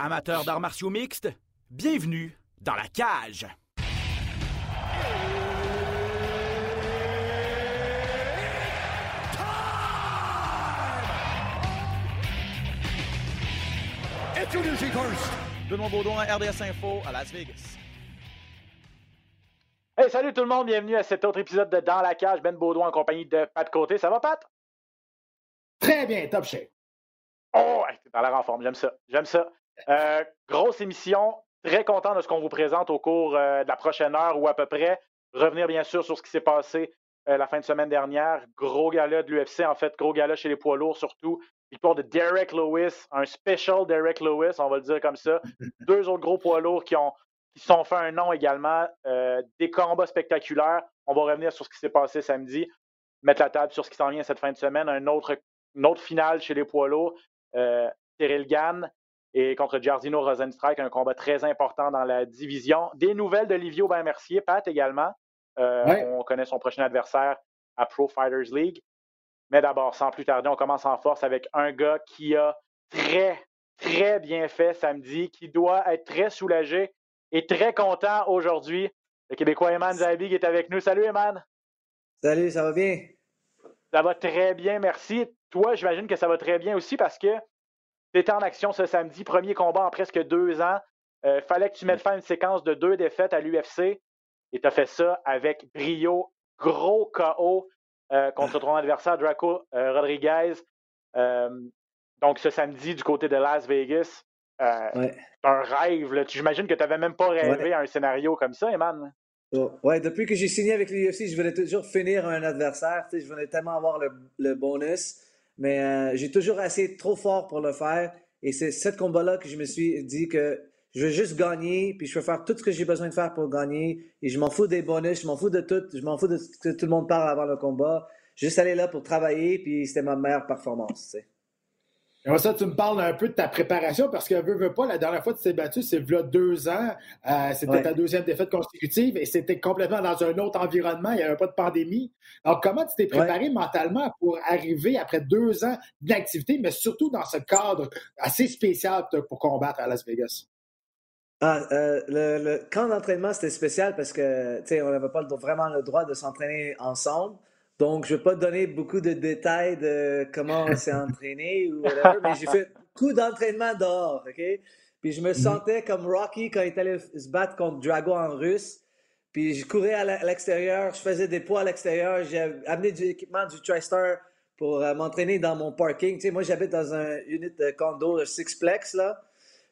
Amateurs d'arts martiaux mixtes, bienvenue dans la cage. Introducing first. Benoît Baudouin, RDS Info à Las Vegas. Hey, salut tout le monde, bienvenue à cet autre épisode de Dans la cage. Ben Baudouin en compagnie de Pat Côté. Ça va, Pat? Très bien, top shape. Oh, t'es dans l'air en forme, j'aime ça. J'aime ça. Euh, grosse émission. Très content de ce qu'on vous présente au cours euh, de la prochaine heure ou à peu près. Revenir bien sûr sur ce qui s'est passé euh, la fin de semaine dernière. Gros gala de l'UFC, en fait, gros gala chez les poids lourds surtout. Victoire de Derek Lewis, un special Derek Lewis, on va le dire comme ça. Deux autres gros poids lourds qui ont qui se sont fait un nom également. Des combats spectaculaires. On va revenir sur ce qui s'est passé samedi. Mettre la table sur ce qui s'en vient cette fin de semaine. Un autre, une autre finale chez les poids lourds. Cyril Gann et contre Giardino Rosenstrike, un combat très important dans la division. Des nouvelles de Livio Mercier, Pat également. Euh, Ouais. On connaît son prochain adversaire à Pro Fighters League. Mais d'abord, sans plus tarder, on commence en force avec un gars qui a très, très bien fait samedi, qui doit être très soulagé et très content aujourd'hui. Le Québécois Eman Zabi qui est avec nous. Salut Eman. Salut, ça va bien? Ça va très bien, merci. Toi, j'imagine que ça va très bien aussi parce que tu étais en action ce samedi, premier combat en presque deux ans. Il fallait que tu mettes fin à une séquence de deux défaites à l'UFC et tu as fait ça avec brio. Gros KO euh, contre ton adversaire Draco euh, Rodriguez. Euh, donc, ce samedi, du côté de Las Vegas, euh, Ouais. un rêve. J'imagine que tu n'avais même pas rêvé Ouais. à un scénario comme ça, Eman. Oh, Ouais, depuis que j'ai signé avec l'UFC, je voulais toujours finir un adversaire. Je voulais tellement avoir le, le bonus. Mais euh, j'ai toujours essayé trop fort pour le faire. Et c'est ce combat-là que je me suis dit que je veux juste gagner, puis je veux faire tout ce que j'ai besoin de faire pour gagner. Et je m'en fous des bonus, je m'en fous de tout. Je m'en fous de ce que tout le monde parle avant le combat. Juste aller là pour travailler, puis c'était ma meilleure performance. tu sais. Ça, tu me parles un peu de ta préparation parce que, veux, veux pas, la dernière fois que tu t'es battu, c'est v'là deux ans. Euh, c'était Ouais. ta deuxième défaite consécutive et c'était complètement dans un autre environnement. Il n'y avait pas de pandémie. Alors, comment tu t'es préparé mentalement pour arriver après deux ans d'activité, mais surtout dans ce cadre assez spécial pour combattre à Las Vegas? Ah, euh, le, le camp d'entraînement, c'était spécial parce que, tu sais, on n'avait pas vraiment le droit de s'entraîner ensemble. Donc, je ne vais pas donner beaucoup de détails de comment on s'est entraîné ou whatever, mais j'ai fait beaucoup d'entraînement dehors, OK? Puis je me sentais comme Rocky quand il est allé se battre contre Drago en russe. Puis je courais à l'extérieur, je faisais des poids à l'extérieur, j'ai amené du équipement du TriStar pour euh, m'entraîner dans mon parking. Tu sais, moi, j'habite dans un unit de condo, de sixplex, là.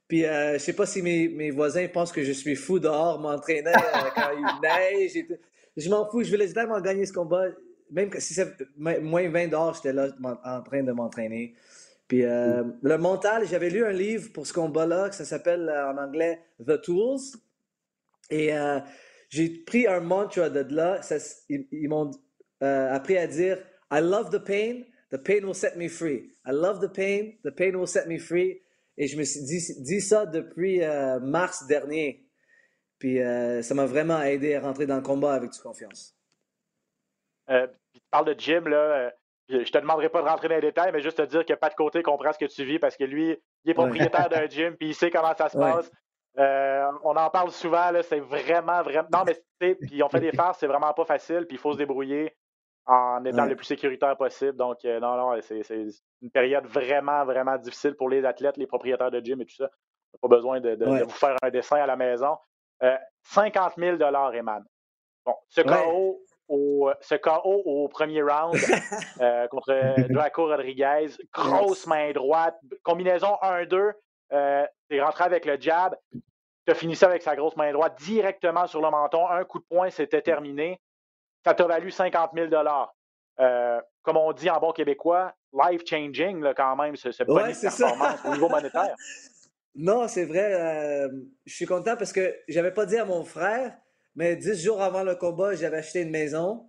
Puis euh, je sais pas si mes, mes voisins pensent que je suis fou dehors, m'entraîner euh, quand il neige. et tout. Je m'en fous, je voulais tellement gagner ce combat. Même si c'est mo- moins 20 dehors, j'étais là en train de m'entraîner. Puis euh, le mental, j'avais lu un livre pour ce combat-là, que ça s'appelle euh, en anglais The Tools. Et euh, j'ai pris un mantra de là. Ça ils ils m'ont appris à dire I love the pain, the pain will set me free. I love the pain, the pain will set me free. Et je me suis dit, dit ça depuis mars dernier. Puis ça m'a vraiment aidé à rentrer dans le combat avec du confiance. Euh, tu parles de Jim, là. euh, je te demanderai pas de rentrer dans les détails, mais juste te dire que Pat Côté comprend ce que tu vis parce que lui, il est propriétaire d'un gym puis il sait comment ça se Ouais. passe. Euh, on en parle souvent, là, c'est vraiment, vraiment. Non, mais tu sais, puis on fait des farces, c'est vraiment pas facile, puis il faut se débrouiller en étant Ouais. le plus sécuritaire possible. Donc, euh, non, non, c'est une période vraiment, vraiment difficile pour les athlètes, les propriétaires de gym et tout ça. Pas besoin de, de- de vous faire un dessin à la maison. Euh, 50 000 Eman. Bon, ce Ouais. Au, ce KO au premier round euh, contre Draco Rodriguez, grosse main droite, combinaison 1-2, euh, t'es rentré avec le jab, tu as fini ça avec sa grosse main droite directement sur le menton, un coup de poing, c'était terminé. Ça t'a valu 50 000 euh, Comme on dit en bon québécois, life-changing quand même, ce, ce Ouais, c'est ça. performance au niveau monétaire. Non, c'est vrai. euh, je suis content parce que j'avais pas dit à mon frère, mais dix jours avant le combat, j'avais acheté une maison.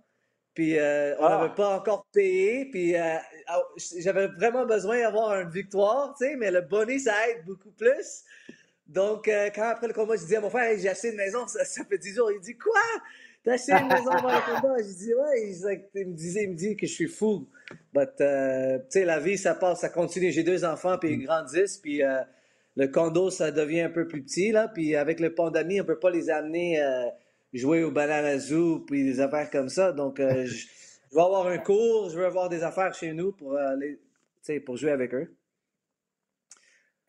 Puis euh, on Ah. n'avait pas encore payé. Puis euh, ah, j'avais vraiment besoin d'avoir une victoire, tu sais, mais le bonus, ça aide beaucoup plus. Donc, euh, quand après le combat, je dis à mon frère, Hey, j'ai acheté une maison, ça, ça fait 10 jours. Il dit, quoi? T'as acheté une maison avant le combat? Je dis, ouais. Il, me disait, il me dit que je suis fou. But, tu sais, la vie, ça passe, ça continue. J'ai deux enfants, puis ils grandissent. Puis euh, le condo, ça devient un peu plus petit, là. Puis avec le pandémie, on peut pas les amener jouer au Banana Zoo, puis des affaires comme ça. Donc, euh, je, vais avoir un cours, je vais avoir des affaires chez nous pour, euh, pour jouer avec eux.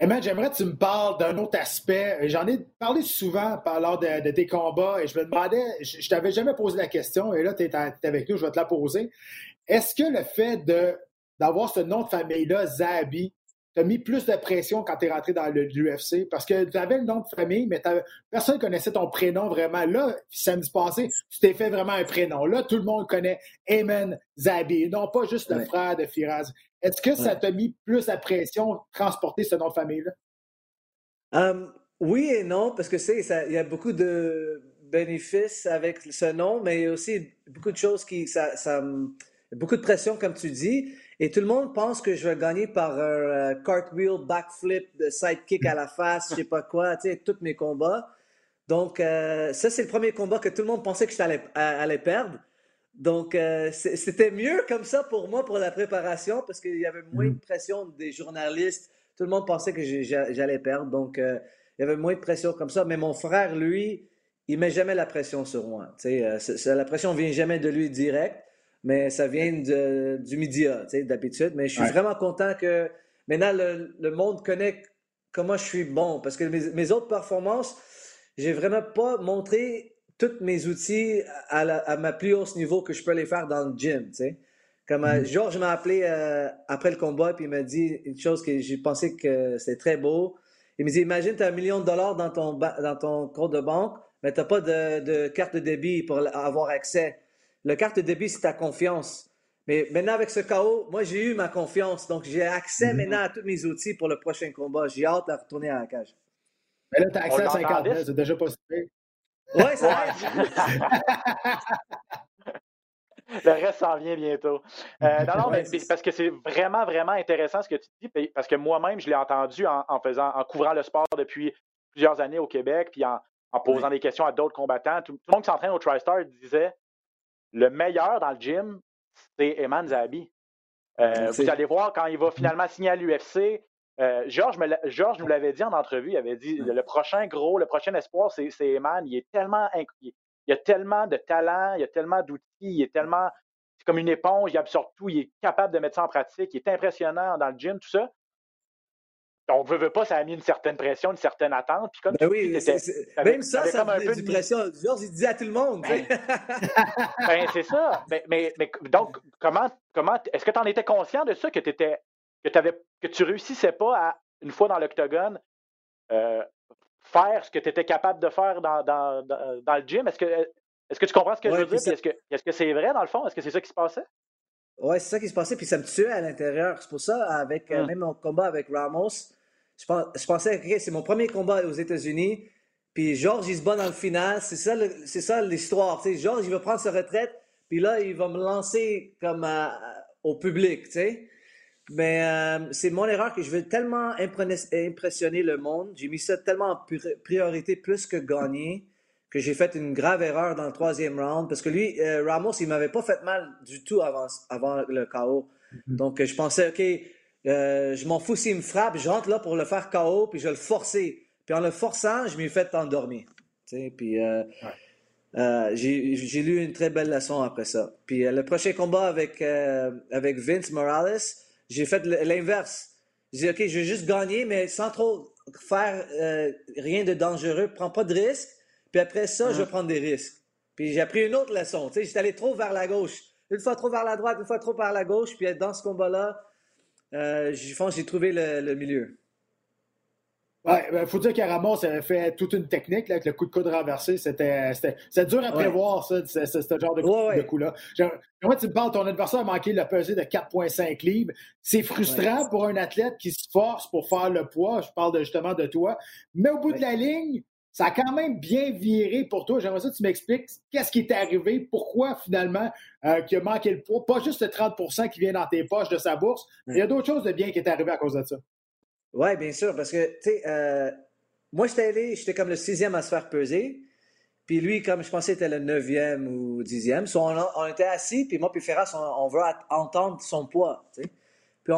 Emma, j'aimerais que tu me parles d'un autre aspect. J'en ai parlé souvent lors de, tes combats et je me demandais, je, je t'avais jamais posé la question et là, tu es, avec nous, je vais te la poser. Est-ce que le fait d'avoir ce nom de famille-là, Zabi, tu as mis plus de pression quand tu es rentré dans l'UFC parce que tu avais le nom de famille, mais personne ne connaissait ton prénom vraiment. Là, samedi passé, tu t'es fait vraiment un prénom. Là, tout le monde connaît Ayman Zabi, non pas juste le frère de Firaz. Est-ce que ça t'a mis plus de pression de transporter ce nom de famille-là? Hum, oui et non, parce que c'est il y a beaucoup de bénéfices avec ce nom, mais il y a aussi beaucoup de choses qui ça, ça beaucoup de pression comme tu dis. Et tout le monde pense que je vais gagner par un euh, cartwheel, backflip, sidekick à la face, je sais pas quoi, tu sais, tous mes combats. Donc, euh, ça, c'est le premier combat que tout le monde pensait que j'allais allais perdre. Donc, euh, c'était mieux comme ça pour moi pour la préparation parce qu'il y avait moins de mm. pression des journalistes. Tout le monde pensait que j'allais perdre. Donc, il y avait moins de pression comme ça. Mais mon frère, lui, il met jamais la pression sur moi. Tu sais, la pression vient jamais de lui direct mais ça vient du média, d'habitude. Mais je suis vraiment content que maintenant le, monde connaît comment je suis bon. Parce que mes, autres performances, j'ai vraiment pas montré tous mes outils à, ma plus haut niveau que je peux les faire dans le gym. Comme euh, mm-hmm. Georges m'a appelé euh, après le combat puis il m'a dit une chose que j'ai pensé que c'est très beau. Il me dit Imagine, tu as un million de dollars dans ton, dans ton compte de banque, mais tu n'as pas de, de, carte de débit pour avoir accès. Le carte de débit, c'est ta confiance. Mais maintenant, avec ce chaos, moi, j'ai eu ma confiance. Donc, j'ai accès mhm. maintenant à tous mes outils pour le prochain combat. J'ai hâte de retourner à la cage. Mais là, tu as accès à 50 000, c'est déjà possible. Oui, ça aide. Le reste s'en vient bientôt. Euh, non, non, mais parce que c'est vraiment, vraiment intéressant ce que tu dis, parce que moi-même, je l'ai entendu en, faisant, en couvrant le sport depuis plusieurs années au Québec, puis en, posant des questions à d'autres combattants. Tout, tout, le monde qui s'entraîne au TriStar disait le meilleur dans le gym, c'est Eman Zabi. Euh, vous allez voir, quand il va finalement signer à l'UFC, euh, Georges, nous l'avait dit en entrevue, il avait dit le prochain gros, le prochain espoir, c'est Eman. Il est tellement il, il a tellement de talent, il a tellement d'outils, il est tellement. C'est comme une éponge, il absorbe tout, il est capable de mettre ça en pratique, il est impressionnant dans le gym, tout ça. Donc, veut, veut pas, ça a mis une certaine pression, une certaine attente. Puis comme ben oui, même ça, ça un peu de pression. Georges, il disait à tout le monde. Ben, ben, c'est ça. Mais, mais, donc, comment, comment est-ce que tu en étais conscient de ça, que, étais, que, avais, que tu réussissais pas à, une fois dans l'octogone, euh, faire ce que tu étais capable de faire dans, dans, dans, le gym? Est-ce que, est-ce que tu comprends ce que je veux dire? Est-ce que, est-ce que c'est vrai, dans le fond? Est-ce que c'est ça qui se passait? Oui, c'est ça qui se passait, puis ça me tuait à l'intérieur. C'est pour ça, avec euh, hum. même mon combat avec Ramos, je, pensais, que c'est mon premier combat aux États-Unis. Puis Georges, il se bat dans le final. C'est ça, c'est ça l'histoire. Georges, il va prendre sa retraite. Puis là, il va me lancer comme au public. Mais euh, c'est mon erreur que je veux tellement impressionner le monde. J'ai mis ça tellement en priorité plus que gagner que j'ai fait une grave erreur dans le troisième round. Parce que lui, euh, Ramos, il m'avait pas fait mal du tout avant, avant le KO. Mm-hmm. Donc, je pensais, OK, euh, je m'en fous s'il me frappe, je rentre là pour le faire KO, puis je vais le forcer. Puis en le forçant, je m'y fait endormir. Puis euh, euh, j'ai lu une très belle leçon après ça. Puis le prochain combat avec, avec Vince Morales, j'ai fait l'inverse. J'ai dit, OK, je vais juste gagner, mais sans trop faire rien de dangereux. Prends pas de risques. Puis après ça, je vais uh-huh. prendre des risques. Puis j'ai appris une autre leçon. J'étais allé trop vers la gauche. Une fois trop vers la droite, une fois trop vers la gauche. Puis dans ce combat-là, euh, je pense que j'ai trouvé le, milieu. Il ben, faut dire qu'Aramos avait fait toute une technique avec le coup de coude renversé. C'était dur à prévoir, ça, ce, genre de, coup-là. Moi, tu me parles, ton adversaire a manqué le pesé de 4,5 livres. C'est frustrant pour un athlète qui se force pour faire le poids. Je parle justement de toi. Mais au bout de la ligne, ça a quand même bien viré pour toi. J'aimerais que tu m'expliques qu'est-ce qui t'est arrivé, pourquoi finalement euh, qu'il a manqué le poids, pas juste le 30% qui vient dans tes poches de sa bourse, il y a d'autres choses de bien qui est arrivé à cause de ça. Oui, bien sûr, parce que, tu sais, euh, moi, j'étais allé, j'étais comme le sixième à se faire peser, puis lui, comme je pensais, était le neuvième ou dixième. on, on, était assis, puis moi, puis Ferras, on, veut entendre son poids. Puis on,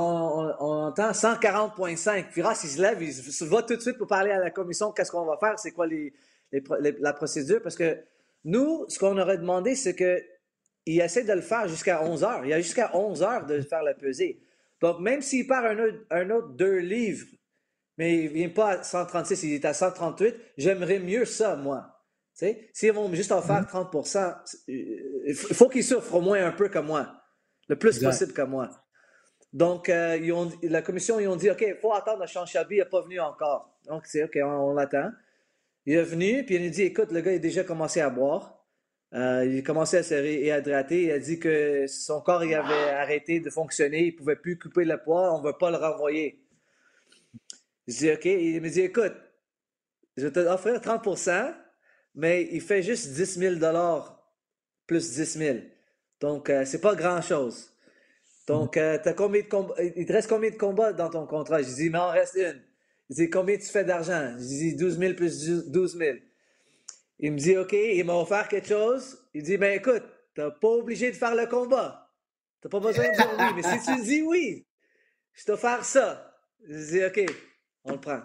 entend 140.5. Firas, il se lève, il se va tout de suite pour parler à la commission, qu'est-ce qu'on va faire, c'est quoi les, la procédure, parce que nous, ce qu'on aurait demandé, c'est qu'il essaie de le faire jusqu'à 11 heures. Il y a jusqu'à 11 heures de faire la pesée. Donc, même s'il part un autre, un autre deux livres, mais il ne vient pas à 136, il est à 138, j'aimerais mieux ça, moi. S'ils vont juste en faire 30 mm-hmm. il faut qu'ils souffrent au moins un peu comme moi, le plus possible comme moi. Donc, euh, la commission, ils ont dit, OK, il faut attendre, Sean Shelby n'est pas venu encore. Donc, c'est OK, on, l'attend. Il est venu, puis il a dit, écoute, le gars, il a déjà commencé à boire. Euh, il a commencé à se réhydrater. Il a dit que son corps il avait arrêté de fonctionner. Il ne pouvait plus couper le poids. On ne veut pas le renvoyer. Je dis, OK. Il me dit, écoute, je vais t'offrir 30% mais il fait juste 10 000 plus 10 000. Donc, euh, c'est pas grand-chose. Donc, euh, as combien de combats? il te reste combien de combats dans ton contrat? Je dis, mais en reste une. Il dit, combien tu fais d'argent? Je dis, 12 000 plus 12 000. Il me dit, OK, il m'a offert quelque chose. Il dit, ben écoute, t'as pas obligé de faire le combat. T'as pas besoin de dire oui. Mais si tu dis oui, je t'offre ça. Je dis, OK, on le prend.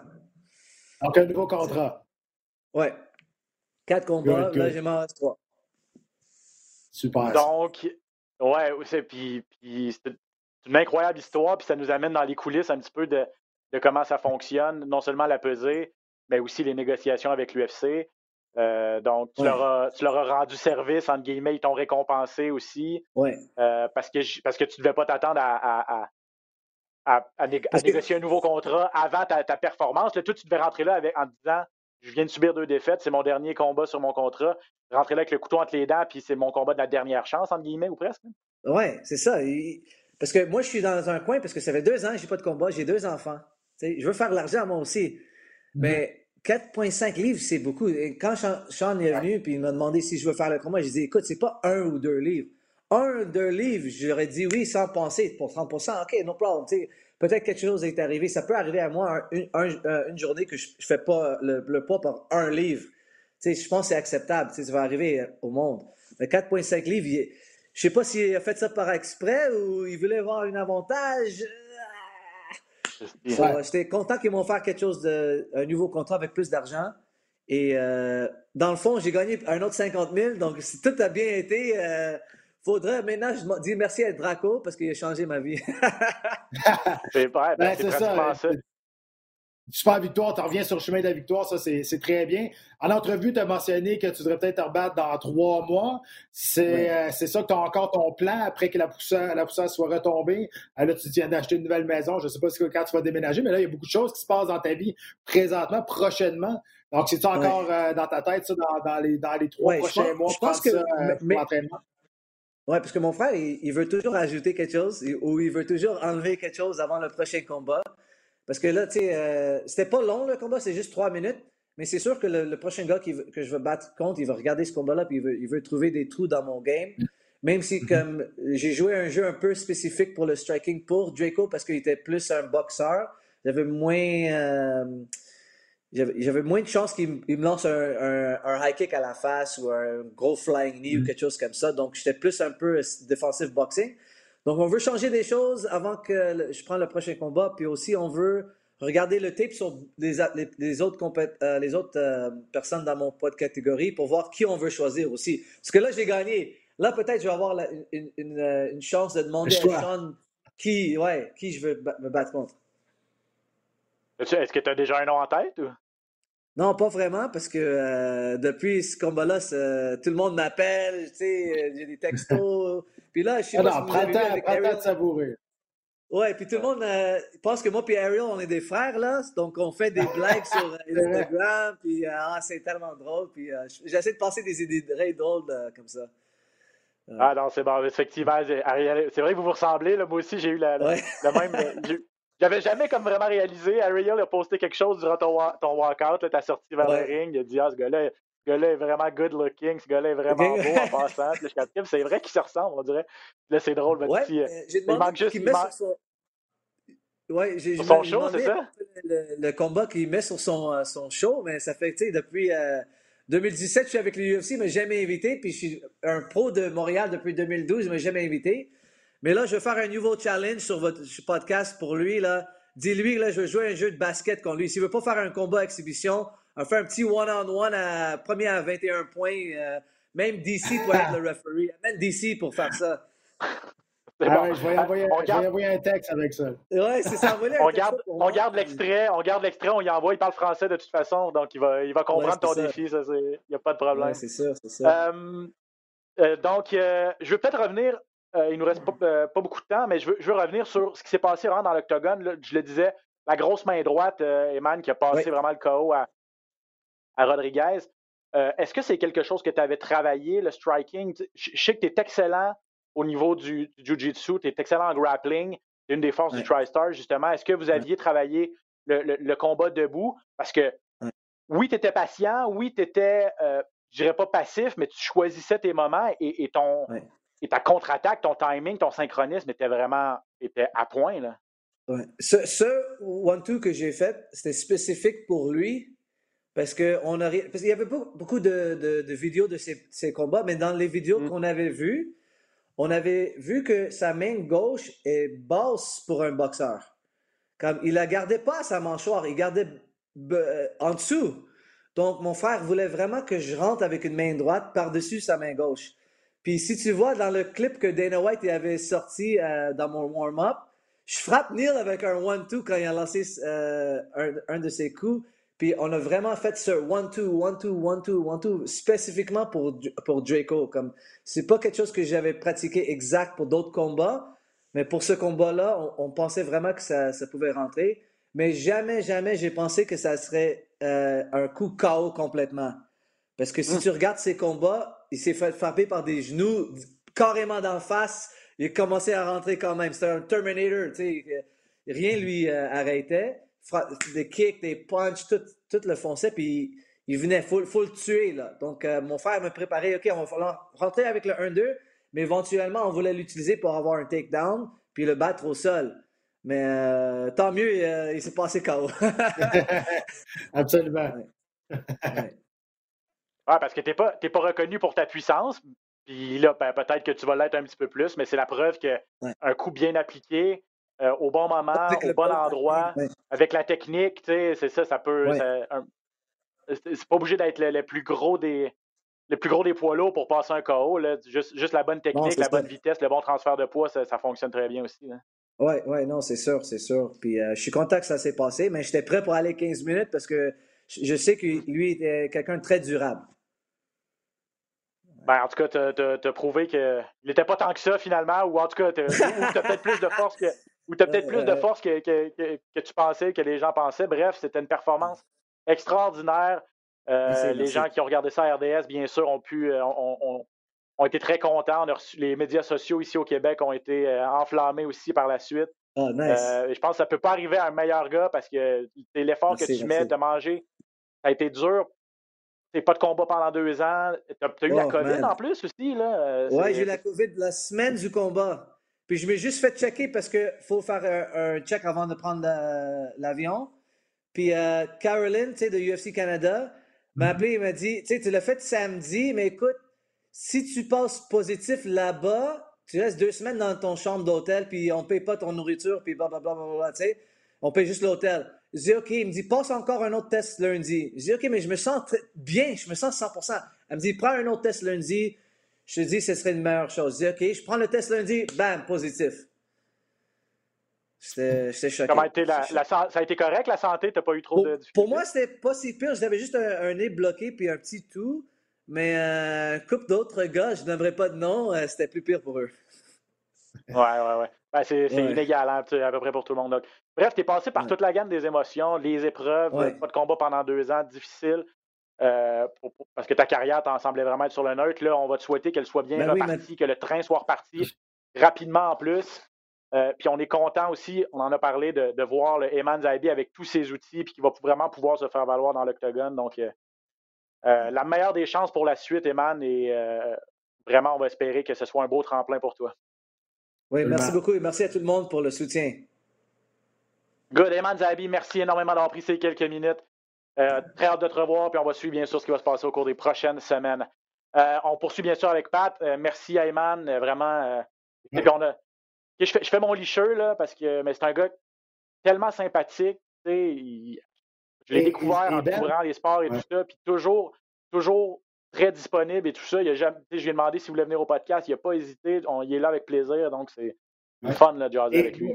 Donc, un nouveau contrat. Ouais. Quatre combats, là, j'ai m'en trois. Super. Donc, ouais, c'est, puis, c'est une incroyable histoire, puis ça nous amène dans les coulisses un petit peu de, comment ça fonctionne, non seulement la pesée, mais aussi les négociations avec l'UFC. Euh, donc, tu, leur as, rendu service, entre guillemets, ils t'ont récompensé aussi. Ouais. Euh, parce, que, parce que tu ne devais pas t'attendre à, à, négocier un nouveau contrat avant ta, performance. Là, toi, tu devais rentrer là avec, en disant je viens de subir deux défaites, c'est mon dernier combat sur mon contrat. Rentrer là avec le couteau entre les dents, puis c'est mon combat de la dernière chance, entre guillemets, ou presque. Oui, c'est ça. Parce que moi, je suis dans un coin parce que ça fait deux ans que je n'ai pas de combat, j'ai deux enfants. je veux faire l'argent moi aussi. Mhm. Mais 4,5 livres, c'est beaucoup. Et quand Sean est venu puis il m'a demandé si je veux faire le combat, j'ai dit écoute, c'est pas un ou deux livres. Un, deux livres, j'aurais dit oui sans penser pour 30% OK, no problem peut-être quelque chose est arrivé. Ça peut arriver à moi euh, une, journée que je ne fais pas le, poids par un livre. je pense que c'est acceptable. ça va arriver euh, au monde. Mais 4,5 livres, je ne sais pas s'il a fait ça par exprès ou il voulait avoir un avantage. J'étais content qu'ils m'ont fait quelque chose de un nouveau contrat avec plus d'argent. Et euh, dans le fond, j'ai gagné un autre 50 000. Donc, si tout a bien été, faudrait maintenant je dis merci à Draco parce qu'il a changé ma vie. c'est vrai, ben, ben c'est ça. Super victoire, tu reviens sur le chemin de la victoire, ça c'est très bien. En entrevue, tu as mentionné que tu devrais peut-être te rebattre dans trois mois. C'est euh, ça que tu as encore ton plan après que la poussière, la poussière soit retombée. Euh, là, tu viens d'acheter une nouvelle maison. Je ne sais pas quand tu vas déménager, mais là, il y a beaucoup de choses qui se passent dans ta vie présentement, prochainement. Donc, c'est encore euh, dans ta tête, ça, dans, les, dans les trois prochains mois, je pense que, ça, oui, parce que mon frère, il, veut toujours ajouter quelque chose ou il veut toujours enlever quelque chose avant le prochain combat. Parce que là, tu sais, euh, c'était pas long le combat, c'est juste trois minutes. Mais c'est sûr que le, prochain gars que je veux battre contre, il va regarder ce combat-là puis il veut, il veut, trouver des trous dans mon game. Même si, mm-hmm. comme j'ai joué un jeu un peu spécifique pour le striking pour Draco parce qu'il était plus un boxeur, j'avais moins. Euh, j'avais moins de chances qu'il me lance un, high kick à la face ou un gros flying knee ou mm. quelque chose comme ça. Donc, j'étais plus un peu défensif boxing. Donc, on veut changer des choses avant que je prenne le prochain combat. Puis aussi, on veut regarder le tape sur les, autres, euh, les autres euh, personnes dans mon poids de catégorie pour voir qui on veut choisir aussi. Parce que là, j'ai gagné. Là, peut-être, je vais avoir une, une, chance de demander à Sean qui, ouais, qui je veux me battre contre. Est-ce que tu as déjà un nom en tête? Ou? Non, pas vraiment, parce que euh, depuis ce combat-là, tout le monde m'appelle, tu sais, euh, j'ai des textos. puis là, je suis ah non, prends le temps de savourer. Ouais, puis tout le monde euh, pense que moi et Ariel, on est des frères, là. Donc, on fait des blagues sur Instagram, puis ah, c'est tellement drôle. Puis j'essaie de passer des idées très drôles comme ça. Ah non, c'est bon, effectivement. Ariel, c'est vrai que vous vous ressemblez. Là, moi aussi, j'ai eu la, le même. J'avais jamais comme vraiment réalisé. Ariel a posté quelque chose durant ton, ton walkout, t'as sorti vers le ring, il a dit Ah, ce gars-là, ce gars-là est vraiment good looking, ce gars-là est vraiment beau en passant. c'est vrai qu'il se ressemble, on dirait. Là, c'est drôle, ouais, petit, euh, il manque juste. Qu met sur son... Ouais, j'ai, son show, c'est ça? Le, combat qu'il met sur son, euh, son show, mais ça fait, tu sais, depuis 2017, euh, je suis avec l'UFC, il m'a jamais invité, puis je suis un pro de Montréal depuis 2012, il m'a jamais invité. Mais là, je vais faire un nouveau challenge sur votre podcast pour lui. Là. Dis-lui, là, je vais jouer un jeu de basket contre lui. S'il veut pas faire un combat exhibition, on fait un petit one-on-one à premier à 21 points. Euh, même DC pour être le referee. Même DC pour faire ça. Ah je, vais envoyer, on garde... envoyer, un texte avec ça. Ouais, c'est ça. on, garde, on garde l'extrait, on garde l'extrait, on y envoie. Il parle français de toute façon, donc il va, il va comprendre ton défi. Il n'y a pas de problème. Ouais, c'est ça, c'est ça. Euh, euh, donc, euh, je veux peut-être revenir. Il ne nous reste pas, pas, beaucoup de temps, mais je veux, je veux revenir sur ce qui s'est passé vraiment dans l'octogone. Je le disais, la grosse main droite, Eman, qui a passé vraiment le KO à, à Rodriguez. Est-ce que c'est quelque chose que tu avais travaillé, le striking? Je sais que tu es excellent au niveau du, Jiu-Jitsu, tu es excellent en grappling, c'est une des forces du TriStar, justement. Est-ce que vous aviez travaillé le, combat debout? Parce que oui, tu étais patient, oui, tu étais, euh, je dirais pas passif, mais tu choisissais tes moments et, ton, et ta contre-attaque, ton timing, ton synchronisme était vraiment était à point. Là. Ce, one-two que j'ai fait, c'était spécifique pour lui parce qu'il y avait beaucoup, de, vidéos de ces, combats, mais dans les vidéos mm. qu'on avait vues, on avait vu que sa main gauche est basse pour un boxeur. Comme il la gardait pas à sa mâchoire, il gardait euh, en dessous. Donc mon frère voulait vraiment que je rentre avec une main droite par-dessus sa main gauche. Puis si tu vois dans le clip que Dana White avait sorti euh, dans mon warm-up, je frappe Neil avec un one-two quand il a lancé euh, un, de ses coups. Puis on a vraiment fait ce one-two, one-two, one-two, one-two spécifiquement pour, pour Draco. Comme c'est pas quelque chose que j'avais pratiqué exact pour d'autres combats, mais pour ce combat-là, on, pensait vraiment que ça, ça, pouvait rentrer. Mais jamais, jamais j'ai pensé que ça serait euh, un coup KO complètement. Parce que si hum. tu regardes ses combats, il s'est fait frapper par des genoux carrément d'en face. Il a commencé à rentrer quand même. C'était un Terminator, tu sais. Rien lui euh, arrêtait des kicks, des punches, tout, tout le fonçait, puis il venait, il faut, le tuer. Là. Donc, euh, mon frère me préparait, OK, on va falloir rentrer avec le 1-2, mais éventuellement, on voulait l'utiliser pour avoir un takedown, puis le battre au sol. Mais euh, tant mieux, il s'est passé KO. Absolument. Ouais. Parce que tu n'es pas, pas reconnu pour ta puissance. Puis là, ben, peut-être que tu vas l'être un petit peu plus, mais c'est la preuve qu'un coup bien appliqué, euh, au bon moment, au bon endroit, avec la technique, c'est ça, ça peut. C'est pas obligé d'être le, plus gros des. Le plus gros des poids lourds pour passer un KO. Juste, juste, la bonne technique, la bonne vitesse, le bon transfert de poids, ça, fonctionne très bien aussi. Oui, ouais, non, c'est sûr, c'est sûr. Puis euh, je suis content que ça s'est passé, mais j'étais prêt pour aller 15 minutes parce que je sais que lui était quelqu'un de très durable. Ben, en tout cas, tu as, prouvé qu'il n'était pas tant que ça finalement, ou en tout cas, tu as, peut-être plus de force que, ou as peut-être plus de force que, que, tu pensais, que les gens pensaient. Bref, c'était une performance extraordinaire. Euh, les gens qui ont regardé ça à RDS, bien sûr, ont pu euh, ont, été très contents. les médias sociaux ici au Québec ont été euh, enflammés aussi par la suite. Oh, je pense que ça ne peut pas arriver à un meilleur gars parce que l'effort que tu mets de manger, ça a été dur. C'est pas de combat pendant deux ans. Tu as, eu la oh, COVID en plus aussi. Là. Ouais, j'ai eu la COVID la semaine du combat. Puis je m'ai juste fait checker parce qu'il faut faire un, check avant de prendre l'avion. Puis euh, Caroline, tu sais, de UFC Canada, m'a mm-hmm. appelé et m'a dit, tu sais, tu l'as fait samedi, mais écoute, si tu passes positif là-bas, tu restes deux semaines dans ton chambre d'hôtel, puis on ne paye pas ton nourriture, puis blablabla, bla, bla, bla, tu sais, on paye juste l'hôtel. Je dis, OK, il me dit, passe encore un autre test lundi. Je dis, OK, mais je me sens bien, je me sens 100%. Elle me dit, prends un autre test lundi, je te dis, ce serait une meilleure chose. Je dis, OK, je prends le test lundi, bam, positif. J'étais choqué. Comment été la, ça a été correct, la santé? T'as pas eu trop de Pour moi, c'était pas si pire. J'avais juste un, nez bloqué puis un petit tout. Mais euh, couple d'autres gars, je n'aimerais pas de nom, euh, c'était plus pire pour eux. Ouais, ouais, ouais. Ben, c'est inégal, hein, à peu près pour tout le monde. bref, tu es passé par toute la gamme des émotions, les épreuves, pas de combat pendant deux ans, difficile. Euh, parce que ta carrière t'en semblait vraiment être sur le neutre. Là, on va te souhaiter qu'elle soit bien ben repartie, que le train soit reparti rapidement en plus. Euh, puis on est content aussi, on en a parlé, de, voir le Eman Zaibi avec tous ses outils, puis qu'il va vraiment pouvoir se faire valoir dans l'octogone. Donc, euh, la meilleure des chances pour la suite, Eman, et vraiment, on va espérer que ce soit un beau tremplin pour toi. Oui, merci beaucoup et merci à tout le monde pour le soutien. Good, Eman Zaibi, merci énormément d'avoir pris ces quelques minutes. Euh, très hâte de te revoir, puis on va suivre bien sûr ce qui va se passer au cours des prochaines semaines. Euh, on poursuit bien sûr avec Pat. Euh, merci à Eman, vraiment. je, fais, je fais mon licheux, là, parce que mais c'est un gars tellement sympathique. je l'ai découvert en ben découvrant les sports et tout ça, puis toujours, toujours très disponible et tout ça. Il a jamais, je lui ai demandé s'il voulait venir au podcast. Il n'a pas hésité. On, il est là avec plaisir. Donc, c'est fun de jaser avec lui.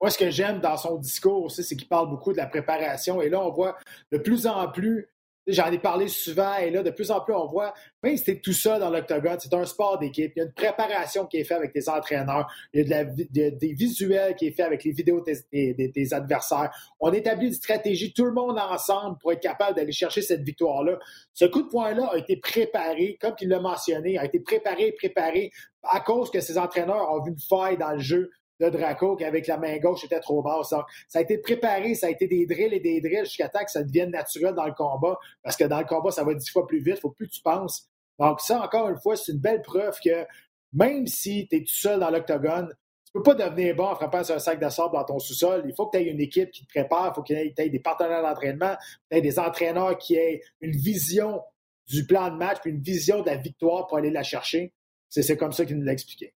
Moi, ce que j'aime dans son discours aussi, c'est qu'il parle beaucoup de la préparation. Et là, on voit de plus en plus J'en ai parlé souvent et là, de plus en plus, on voit, même si tu tout ça dans l'octogone, c'est un sport d'équipe. Il y a une préparation qui est faite avec tes entraîneurs. Il y a des visuels qui est fait avec les vidéos de tes, adversaires. On établit une stratégie, tout le monde ensemble, pour être capable d'aller chercher cette victoire-là. Ce coup de poing-là a été préparé, comme il l'a mentionné, a été préparé préparé à cause que ses entraîneurs ont vu une faille dans le jeu de Draco qui, avec la main gauche, était trop basse. ça a été préparé, ça a été des drills et des drills jusqu'à temps que ça devienne naturel dans le combat. Parce que dans le combat, ça va dix fois plus vite, il faut plus que tu penses. Donc, ça, encore une fois, c'est une belle preuve que même si tu es tout seul dans l'octogone, tu peux pas devenir bon en frappant sur un sac de sable dans ton sous-sol. Il faut que tu aies une équipe qui te prépare, il faut que tu aies des partenaires d'entraînement, des entraîneurs qui aient une vision du plan de match, puis une vision de la victoire pour aller la chercher. C'est comme ça qu'il nous l'a expliqué.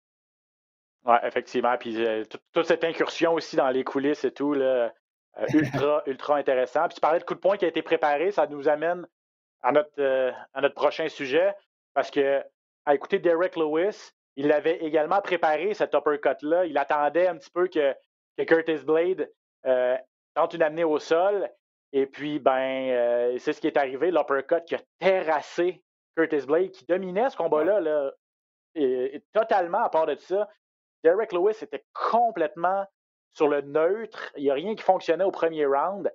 Oui, effectivement. Puis euh, toute cette incursion aussi dans les coulisses et tout, là, euh, ultra, ultra intéressant. Puis tu parlais de coup de poing qui a été préparé, ça nous amène à notre, euh, à notre prochain sujet. Parce que, à écouter Derek Lewis, il avait également préparé cet uppercut-là. Il attendait un petit peu que, que Curtis Blade tente une amenée au sol. Et puis, ben, c'est ce qui est arrivé, l'uppercut qui a terrassé Curtis Blade, qui dominait ce combat-là, là, et, totalement à part de ça. Derek Lewis était complètement sur le neutre. Il n'y a rien qui fonctionnait au premier round.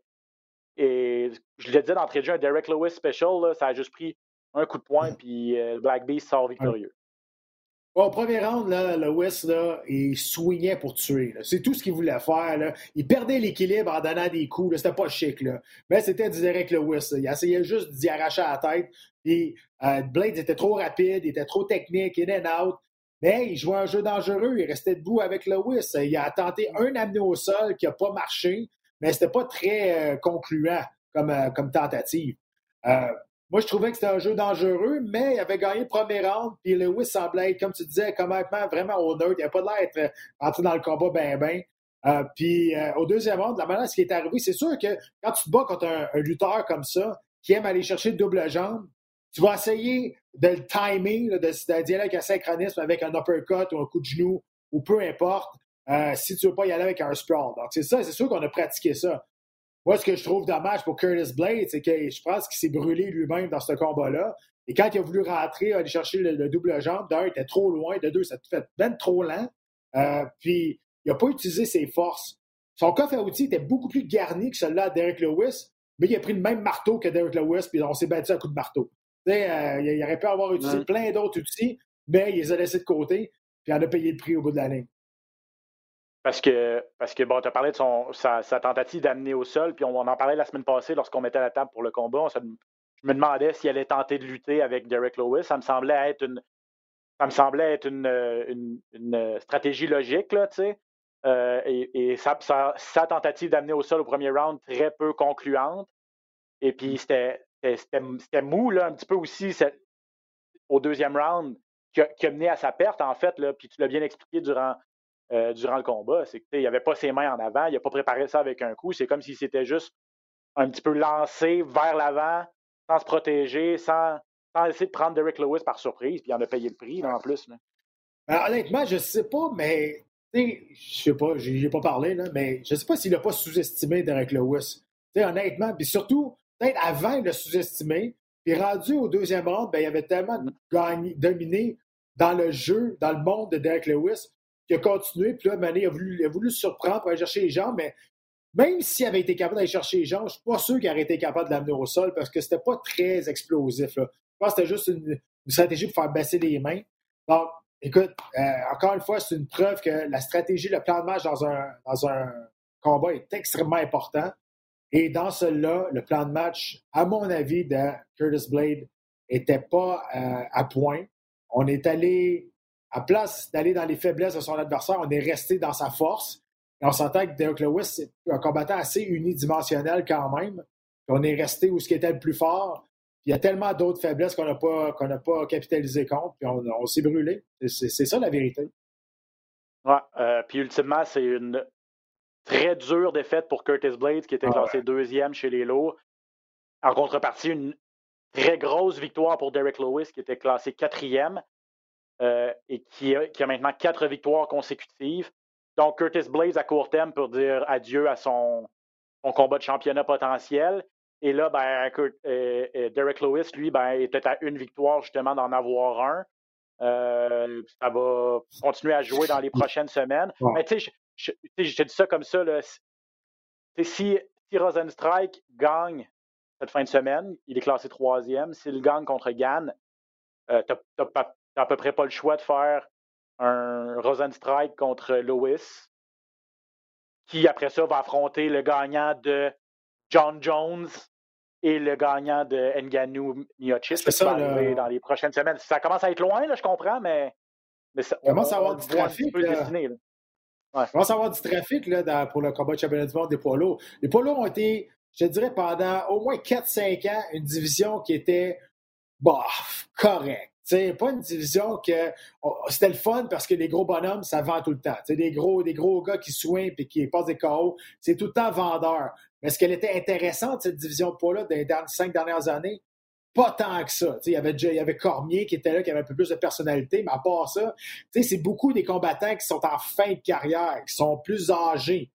Et je l'ai dit d'entrée de jeu, un Derek Lewis special, ça a juste pris un coup de poing, puis euh, le Black Beast sort victorieux. au premier round, là, Lewis, là, il swingait pour tuer. C'est tout ce qu'il voulait faire. Il perdait l'équilibre en donnant des coups. C'était pas chic. Là. Mais c'était du Derek Lewis. Il essayait juste d'y arracher la tête. Puis, euh, Blade était trop rapide, il était trop technique, in and out. Mais il jouait un jeu dangereux. Il restait debout avec Lewis. Il a tenté un amené au sol qui n'a pas marché, mais c'était pas très euh, concluant comme, euh, tentative. Euh, moi, je trouvais que c'était un jeu dangereux, mais il avait gagné le premier round, puis Lewis semblait être, comme tu disais, complètement vraiment au neutre. Il n'avait pas l'air d'être entré dans le combat ben ben. puis au deuxième round, la manière ce qui est arrivé, c'est sûr que quand tu te bats contre un, lutteur comme ça, qui aime aller chercher le double jambe, tu vas essayer de le timing, de, d'y aller avec un synchronisme, avec un uppercut ou un coup de genou, ou peu importe, euh, si tu ne veux pas y aller avec un sprawl. Donc, c'est ça, c'est sûr qu'on a pratiqué ça. Moi, ce que je trouve dommage pour Curtis Blade, c'est que je pense qu'il s'est brûlé lui-même dans ce combat-là. Et quand il a voulu rentrer, aller chercher le, double jambe, d'un, il était trop loin, de deux, ça fait ben trop lent. Euh, puis, il n'a pas utilisé ses forces. Son coffre à outils était beaucoup plus garni que celui-là de Derek Lewis, mais il a pris le même marteau que Derek Lewis, puis on s'est battu à coup de marteau. Euh, il aurait pu avoir utilisé plein d'autres outils, mais il les a laissés de côté, puis il en a payé le prix au bout de la ligne. Parce que, parce que bon, tu as parlé de son, sa, tentative d'amener au sol, puis on, en parlait la semaine passée lorsqu'on mettait la table pour le combat. je me demandais s'il allait tenter de lutter avec Derek Lewis. Ça me semblait être une, ça me semblait être une, une, stratégie logique, là, tu sais. Euh, et, sa, sa, tentative d'amener au sol au premier round, très peu concluante. Et puis, c'était c'était mou, là, un petit peu aussi au deuxième round, qui a, mené à sa perte, en fait, là, puis tu l'as bien expliqué durant, euh, durant le combat. C'est qu'il n'avait pas ses mains en avant, il n'a pas préparé ça avec un coup. C'est comme s'il s'était juste un petit peu lancé vers l'avant, sans se protéger, sans, sans, essayer de prendre Derek Lewis par surprise, puis il en a payé le prix, en plus. Ben, honnêtement, je ne sais pas, mais je sais pas, j'ai pas parlé, là, mais je sais pas s'il n'a pas sous-estimé Derek Lewis. honnêtement, puis surtout, peut-être avant, il l'a sous-estimé. Puis rendu au deuxième round, ben, il avait tellement dominé dans le jeu, dans le monde de Derek Lewis, qu'il a continué. Puis là, Mané a voulu, a voulu surprendre pour aller chercher les gens, mais même s'il avait été capable d'aller chercher les gens, je ne suis pas sûr qu'il aurait été capable de l'amener au sol parce que c'était pas très explosif. Je pense que c'était juste une, stratégie pour faire baisser les mains. Donc, écoute, euh, encore une fois, c'est une preuve que la stratégie, le plan de match dans un, dans un combat est extrêmement important. Et dans cela, le plan de match, à mon avis, de Curtis Blade n'était pas euh, à point. On est allé, à place d'aller dans les faiblesses de son adversaire, on est resté dans sa force. Et on s'entend que Derek Lewis est un combattant assez unidimensionnel quand même. on est resté où ce qui était le plus fort. il y a tellement d'autres faiblesses qu'on n'a pas, qu'on pas capitalisé contre, puis on, s'est brûlé. C'est ça la vérité. Ouais, puis ultimement, c'est une très dure défaite pour Curtis Blades, qui était ah classé deuxième chez les lots. En contrepartie, une très grosse victoire pour Derek Lewis, qui était classé quatrième euh, et qui a, qui a, maintenant quatre victoires consécutives. Donc, Curtis Blades à court terme pour dire adieu à son, son combat de championnat potentiel. Et là, ben, euh, euh, Derek Lewis, lui, ben, est peut-être à une victoire justement d'en avoir un. ça va continuer à jouer dans les prochaines semaines. Mais tu sais, je, je, dis ça comme ça. Là, si, si Rosenstrike gagne cette fin de semaine, il est classé troisième. S'il gagne contre Gann, euh, tu n'as à peu près pas le choix de faire un Rosenstrike contre Lewis, qui après ça va affronter le gagnant de John Jones et le gagnant de Nganou Miocic. Ça, dans les prochaines semaines. Ça commence à être loin, là, je comprends, mais, mais ça, commence à avoir du trafic. On va avoir du trafic là, pour le combat de championnat du monde des poids. Les poids ont été, je dirais, pendant au moins 4-5 ans, une division qui était bah, correcte. C'est pas une division que c'était le fun parce que les gros bonhommes, ça vend tout le temps. C'est des gros, des gros gars qui soignent et qui passent des KO. C'est tout le temps vendeur. Mais est-ce qu'elle était intéressante, cette division de poids-là, les cinq dernières années? Pas tant que ça. il y avait il Cormier qui était là, qui avait un peu plus de personnalité, mais à part ça, c'est beaucoup des combattants qui sont en fin de carrière, qui sont plus âgés.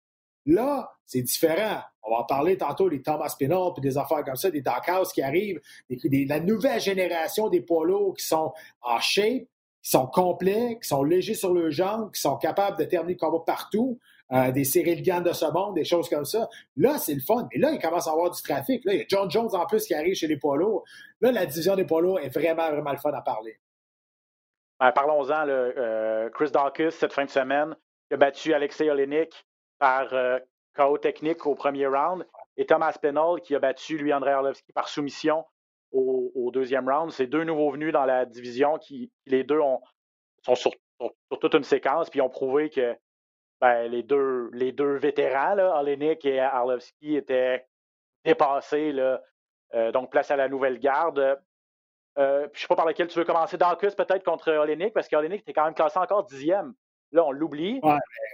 Là, c'est différent. On va en parler tantôt, les Thomas Pinot, puis des affaires comme ça, des House qui arrivent, la nouvelle génération des polos qui sont en shape, qui sont complets, qui sont légers sur le jambes, qui sont capables de terminer le combat partout. Euh, des Cyril Gann de ce monde, des choses comme ça. Là, c'est le fun. Mais là, il commence à avoir du trafic. Là, il y a John Jones en plus qui arrive chez les polos. Là, la division des polos est vraiment, vraiment le fun à parler. Ben, Parlons-en. Euh, Chris Dawkins, cette fin de semaine, a battu Alexei Olenik par euh, KO technique au premier round. Et Thomas Penol qui a battu lui Andrei Arlovski par soumission au, deuxième round. C'est deux nouveaux venus dans la division qui, les deux ont, sont sur, sur, toute une séquence puis ont prouvé que ben, les, deux, les deux vétérans, là, et Arlovski, étaient dépassés. Là, euh, donc, place à la nouvelle garde. Euh, je ne sais pas par lequel tu veux commencer. Darkus, peut-être contre Olenik, parce qu'Olenik était quand même classé encore dixième. Là, on l'oublie.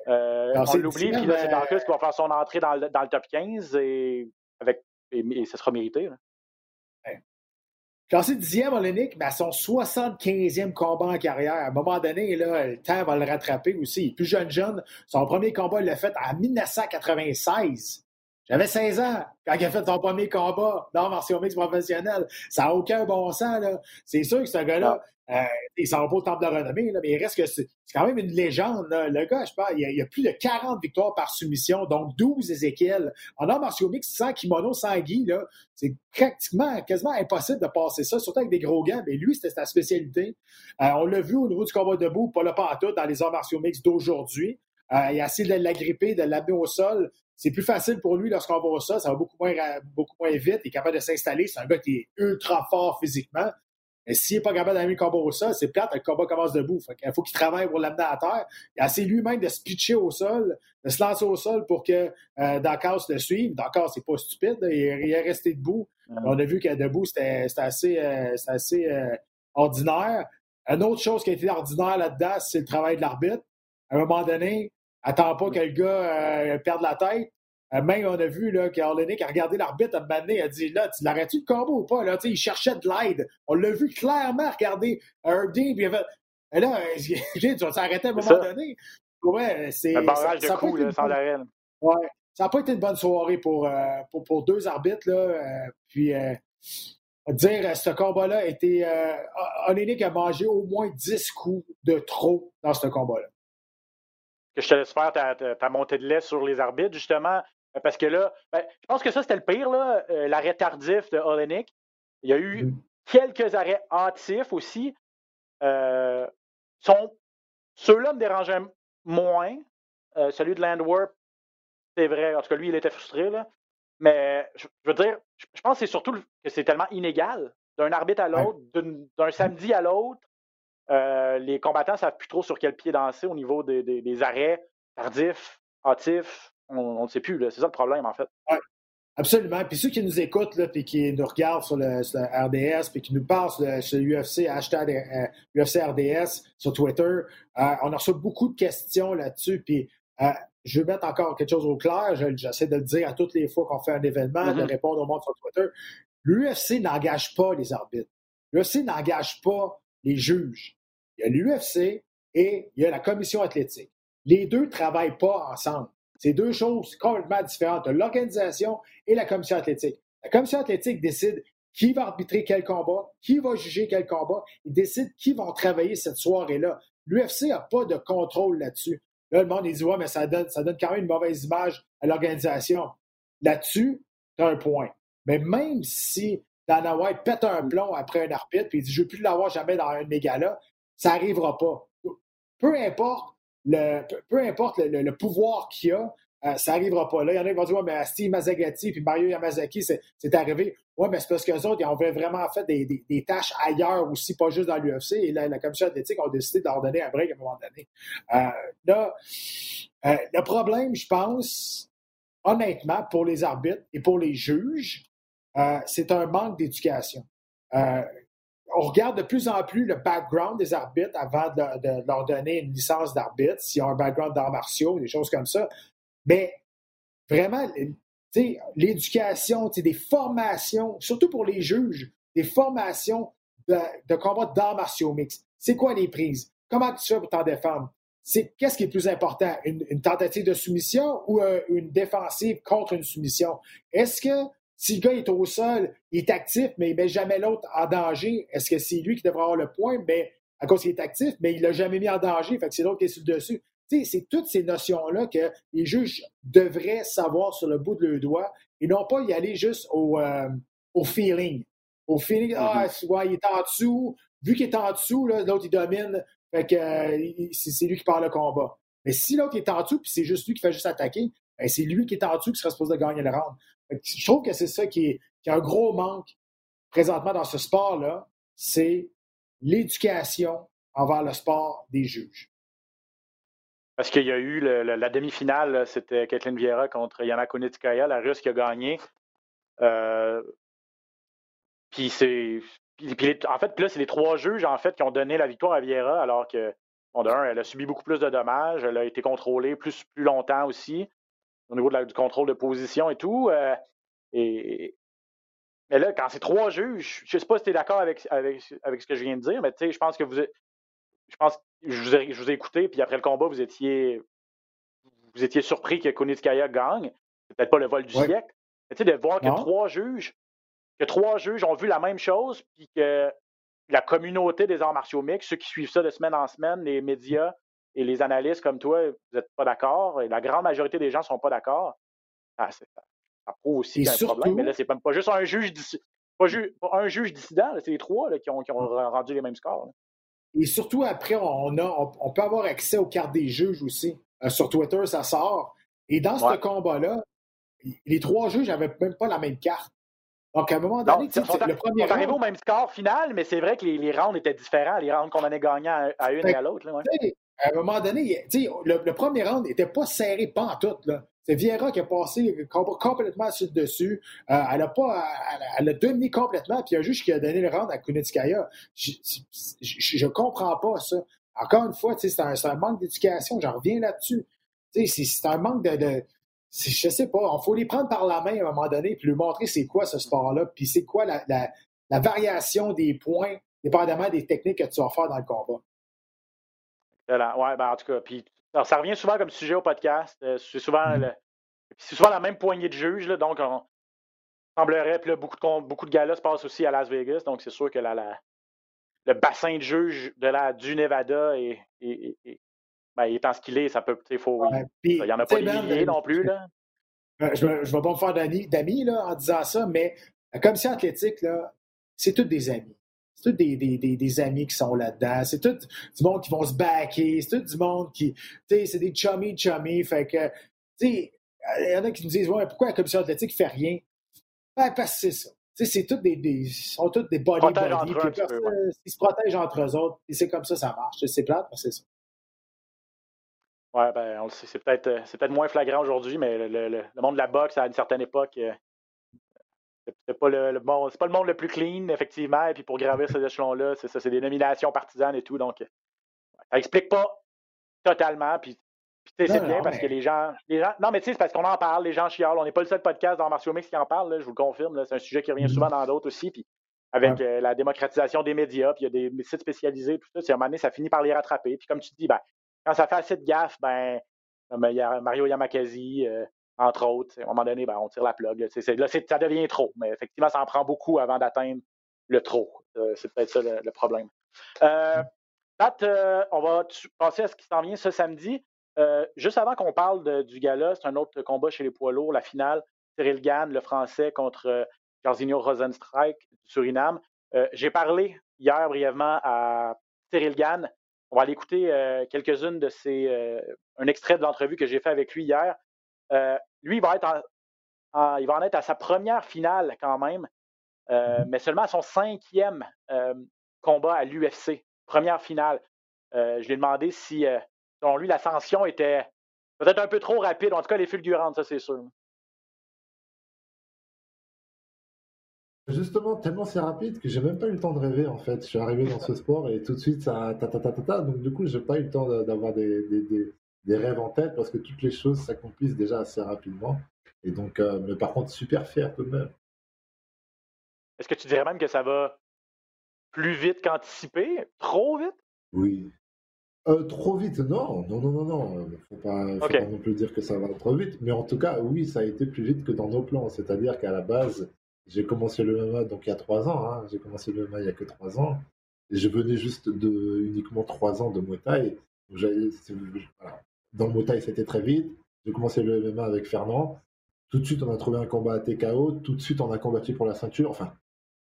Euh, on l'oublie, puis là, c'est Darkus qui va faire son entrée dans le, dans le top 15 et, avec, et, ce sera mérité. Là. Classé dixième Olenik, mais à son 75e combat en carrière. À un moment donné, là, le temps va le rattraper aussi. Plus jeune, jeune, son premier combat, il l'a fait en 1996. J'avais 16 ans quand il a fait son premier combat dans martial mix professionnel. Ça n'a aucun bon sens. Là. C'est sûr que ce gars-là, euh, il s'en va pas au temple de renommée, mais il reste que c'est, quand même une légende. Le gars, je sais il y, a, plus de 40 victoires par soumission, donc 12 Ézéchiel. En art martiaux mix, sans kimono, sans gui, c'est pratiquement, quasiment impossible de passer ça, surtout avec des gros gants. Mais lui, c'était sa spécialité. Euh, on l'a vu au niveau du combat debout, pas le tout dans les arts martiaux mix d'aujourd'hui. Euh, il a essayé de l'agripper, de l'amener au sol. C'est plus facile pour lui lorsqu'on va au sol. Ça va beaucoup moins, beaucoup moins vite. Il est capable de s'installer. C'est un gars qui est ultra fort physiquement. Mais s'il n'est pas capable d'amener le combat au sol, c'est plate, le combat commence debout. il faut qu'il travaille pour l'amener à terre. Il a essayé lui-même de se pitcher au sol, de se lancer au sol pour que euh, le suive. Dakar, c'est pas stupide, il, est resté debout. On a vu que debout, c'était assez, euh, assez euh, ordinaire. Une autre chose qui a été ordinaire là-dedans, c'est le travail de l'arbitre. À un moment donné, attends pas que le gars euh, perde la tête. Euh, même, on a vu là, a regardé l'arbitre à un il a dit là, tu l'arrêtes-tu le combat ou pas? Là, il cherchait de l'aide. On l'a vu clairement regarder un puis il avait. Et là, tu vas s'arrêter à un moment donné. Ouais, c'est. Un barrage ça, de coups, là, sans l'arrêt. Ouais. Ça n'a pas été une bonne soirée pour, euh, pour, pour, deux arbitres. Là, euh, puis, euh, dire ce combat-là a été. Euh, a mangé au moins 10 coups de trop dans ce combat-là. Que je te laisse faire ta, ta, ta montée de lait sur les arbitres, justement. Euh, parce que là, ben, je pense que ça, c'était le pire, euh, l'arrêt tardif de Olenek. Il y a eu mm. quelques arrêts hâtifs aussi. Euh, Ceux-là me dérangeaient moins. Euh, celui de Landwarp, c'est vrai. En tout cas, lui, il était frustré. Là. Mais je, veux dire, je, pense que c'est surtout que c'est tellement inégal d'un arbitre à l'autre, d'un samedi à l'autre. les combattants ne savent plus trop sur quel pied danser au niveau des, des arrêts tardifs, hâtifs on ne sait plus. C'est ça le problème, en fait. Absolument. Puis ceux qui nous écoutent, là, puis qui nous regardent sur le, RDS, puis qui nous parlent sur, le, UFC, hashtag UFC euh, RDS sur Twitter, euh, on a reçu beaucoup de questions là-dessus. Puis euh, je vais mettre encore quelque chose au clair. J'essaie de le dire à toutes les fois qu'on fait un événement, de mm-hmm. répondre au monde sur Twitter. L'UFC n'engage pas les arbitres. L'UFC n'engage pas les juges. Il y a l'UFC et il y a la commission athlétique. Les deux ne travaillent pas ensemble. C'est deux choses complètement différentes. L'organisation et la commission athlétique. La commission athlétique décide qui va arbitrer quel combat, qui va juger quel combat, ils décident qui vont travailler cette soirée-là. L'UFC n'a pas de contrôle là-dessus. Là, le monde, dit, ouais, mais ça donne, ça donne quand même une mauvaise image à l'organisation. Là-dessus, tu un point. Mais même si Dana White pète un plomb après un arbitre, puis il dit, je ne veux plus l'avoir jamais dans un méga-là, ça n'arrivera pas. Peu importe peu importe le, pouvoir qu'il a, euh, ça n'arrivera pas là. Il y en a qui vont dire, ouais, mais Steve Mazagati puis Mario Yamazaki, c'est arrivé. Oui, mais c'est parce qu'eux autres, ils ont vraiment fait des, tâches ailleurs aussi, pas juste dans l'UFC. Et la, commission athlétique a décidé de leur donner un break à un moment donné. Euh, là, euh, le problème, je pense, honnêtement, pour les arbitres et pour les juges, c'est un manque d'éducation on regarde de plus en plus le background des arbitres avant de, leur donner une licence d'arbitre, s'ils ont un background d'arts martiaux, des choses comme ça. Mais vraiment, l'éducation, des formations, surtout pour les juges, des formations de, combat d'arts martiaux mixtes. C'est quoi les prises? Comment tu fais pour t'en défendre? C'est qu'est-ce qui est plus important, une, tentative de soumission ou euh, une défensive contre une soumission? Est-ce que si le gars est au sol, il est actif, mais il ne met jamais l'autre en danger, est-ce que c'est lui qui devrait avoir le point? Ben, à cause qu'il est actif, mais il ne l'a jamais mis en danger, fait que c'est l'autre qui est sur le dessus. c'est toutes ces notions-là que les juges devraient savoir sur le bout de leur doigt et non pas y aller juste au, euh, au feeling. Au feeling, ah, mm-hmm. il est en dessous, vu qu'il est en dessous, l'autre il domine, fait que euh, c'est lui qui parle le combat. Mais si l'autre est en dessous, puis c'est juste lui qui fait juste attaquer, ben, c'est lui qui est en dessous qui serait supposé gagner le round. Je trouve que c'est ça qui est, un gros manque présentement dans ce sport-là, c'est l'éducation envers le sport des juges. Parce qu'il y a eu la demi-finale, c'était Kathleen Vieira contre Yana Kunitskaya, la Russe qui a gagné. Euh, puis c'est. en fait, là, c'est les trois juges en fait qui ont donné la victoire à Vieira, alors que, bon, d'un, elle a subi beaucoup plus de dommages, elle a été contrôlée plus, plus longtemps aussi au niveau du contrôle de position et tout. Euh, et, mais là, quand c'est trois juges, je ne sais pas si tu es d'accord avec, avec, ce que je viens de dire, mais je pense que vous je pense je vous, ai, je vous ai écouté, puis après le combat, vous étiez vous étiez surpris que Kunitskaya gagne. C'est peut-être pas le vol du siècle. Mais de voir que trois juges, que trois juges ont vu la même chose, puis que la communauté des arts martiaux mixtes, ceux qui suivent ça de semaine en semaine, les médias, et les analystes comme toi, vous n'êtes pas d'accord, et la grande majorité des gens ne sont pas d'accord, ah, ça, prouve aussi qu'il y a un problème. Mais là, c'est pas juste un juge, pas un juge dissident, c'est les trois qui, ont, rendu les mêmes scores. Et surtout, après, on, a, on, peut avoir accès aux cartes des juges aussi. Euh, sur Twitter, ça sort. Et dans ce combat-là, les trois juges n'avaient même pas la même carte. Donc, à un moment donné, le premier round... au même score final, mais c'est vrai que les, rounds étaient différents, les rounds qu'on en a gagnants à, une et à l'autre à un moment donné, le, le premier round n'était pas serré pas en tout. C'est Vieira qui a passé complètement sur le dessus. Euh, elle, a pas, elle, a dominé complètement, puis il y a un juge qui a donné le round à Kunitskaya. Je ne comprends pas ça. Encore une fois, c'est un, un, manque d'éducation. J'en reviens là-dessus. C'est un manque de, de je sais pas, il faut les prendre par la main à un moment donné, puis lui montrer c'est quoi ce sport-là, puis c'est quoi la, la, la, variation des points, dépendamment des techniques que tu vas faire dans le combat. Oui, ben en tout cas, puis ça revient souvent comme sujet au podcast. Euh, c'est souvent, mm-hmm. souvent la même poignée de juges, là, donc on semblerait, puis là, beaucoup de, beaucoup de gars se passent aussi à Las Vegas, donc c'est sûr que la, la, le bassin de juges de la, du Nevada est, est, est ben, étant ce qu'il est, ça peut, il faut, il n'y en a pas des milliers non plus, là. Je ne vais pas me faire d'amis en disant ça, mais la commission athlétique, là, c'est toutes des amis c'est tout des, des, des, amis qui sont là-dedans. C'est tout du monde qui vont se backer. C'est tout du monde qui. Tu sais, c'est des chummy chummy. Fait que. Tu sais, il y en a qui nous disent Ouais, pourquoi la commission athlétique ne fait rien? Ben, parce que c'est ça. Tu sais, c'est tous des, des. sont tous des body body. Ils se protègent entre eux autres. Et c'est comme ça, ça marche. C'est plate, mais c'est ça. Ouais, ben, on le sait. C'est peut-être, euh, c'est peut-être moins flagrant aujourd'hui, mais le, le, le, monde de la boxe, à une certaine époque, euh, c'est pas le, c'est pas le monde le plus clean, effectivement. Et puis pour gravir ces échelons-là, c'est ça, c'est des nominations partisanes et tout. Donc, ça explique pas totalement. Puis, sais c'est bien parce que les gens, les gens. Non, mais tu sais, c'est parce qu'on en parle, les gens chialent. On n'est pas le seul podcast dans Martial Mix qui en parle, je vous le confirme. C'est un sujet qui revient mm-hmm. souvent dans d'autres aussi. Puis avec euh, la démocratisation des médias, puis il y a des sites spécialisés, tout ça, à un moment donné, ça finit par les rattraper. Puis comme tu dis, ben, quand ça fait assez de gaffe, ben, il y a Mario Yamakasi, euh, entre autres. À un moment donné, ben, on tire la plug. Là, ça devient trop. Mais effectivement, ça en prend beaucoup avant d'atteindre le trop. Euh, c'est peut-être ça le, problème. Euh, on va passer à ce qui s'en vient ce samedi. juste avant qu'on parle du gala, c'est un autre combat chez les poids lourds, la finale. Cyril Gann, le français, contre Jarzinho Rosenstrike du Suriname. J'ai parlé hier brièvement à Cyril Gann. On va aller écouter quelques-unes de ces. un extrait de l'entrevue que j'ai fait avec lui hier. Lui, il va, être il va en être à sa première finale quand même, mmh mais seulement à son cinquième combat à l'UFC. Première finale. je lui ai demandé si, selon lui, l'ascension était peut-être un peu trop rapide, en tout cas, les fulgurantes, ça c'est sûr. Justement, tellement c'est rapide que j'ai même pas eu le temps de rêver en fait. Je suis arrivé dans ce sport et tout de suite ça ta ta ta ta, ta. donc du coup j'ai pas eu le temps d'avoir des, des, des, rêves en tête parce que toutes les choses s'accomplissent déjà assez rapidement. Et donc, euh, mais par contre super fier tout de même. Est-ce que tu dirais même que ça va plus vite qu'anticipé, trop vite? Oui. Euh, trop vite, non, non, non, non, non. Faut pas, faut pas non plus dire que ça va trop vite, mais en tout cas, oui, ça a été plus vite que dans nos plans. C'est-à-dire qu'à la base, j'ai commencé le MMA donc il y a trois ans. Hein. J'ai commencé le MMA il y a que trois ans. Et je venais juste de uniquement trois ans de Muay Thai. Dans le Thai, c'était très vite. J'ai commencé le MMA avec Fernand. Tout de suite, on a trouvé un combat à TKO. Tout de suite, on a combattu pour la ceinture. Enfin,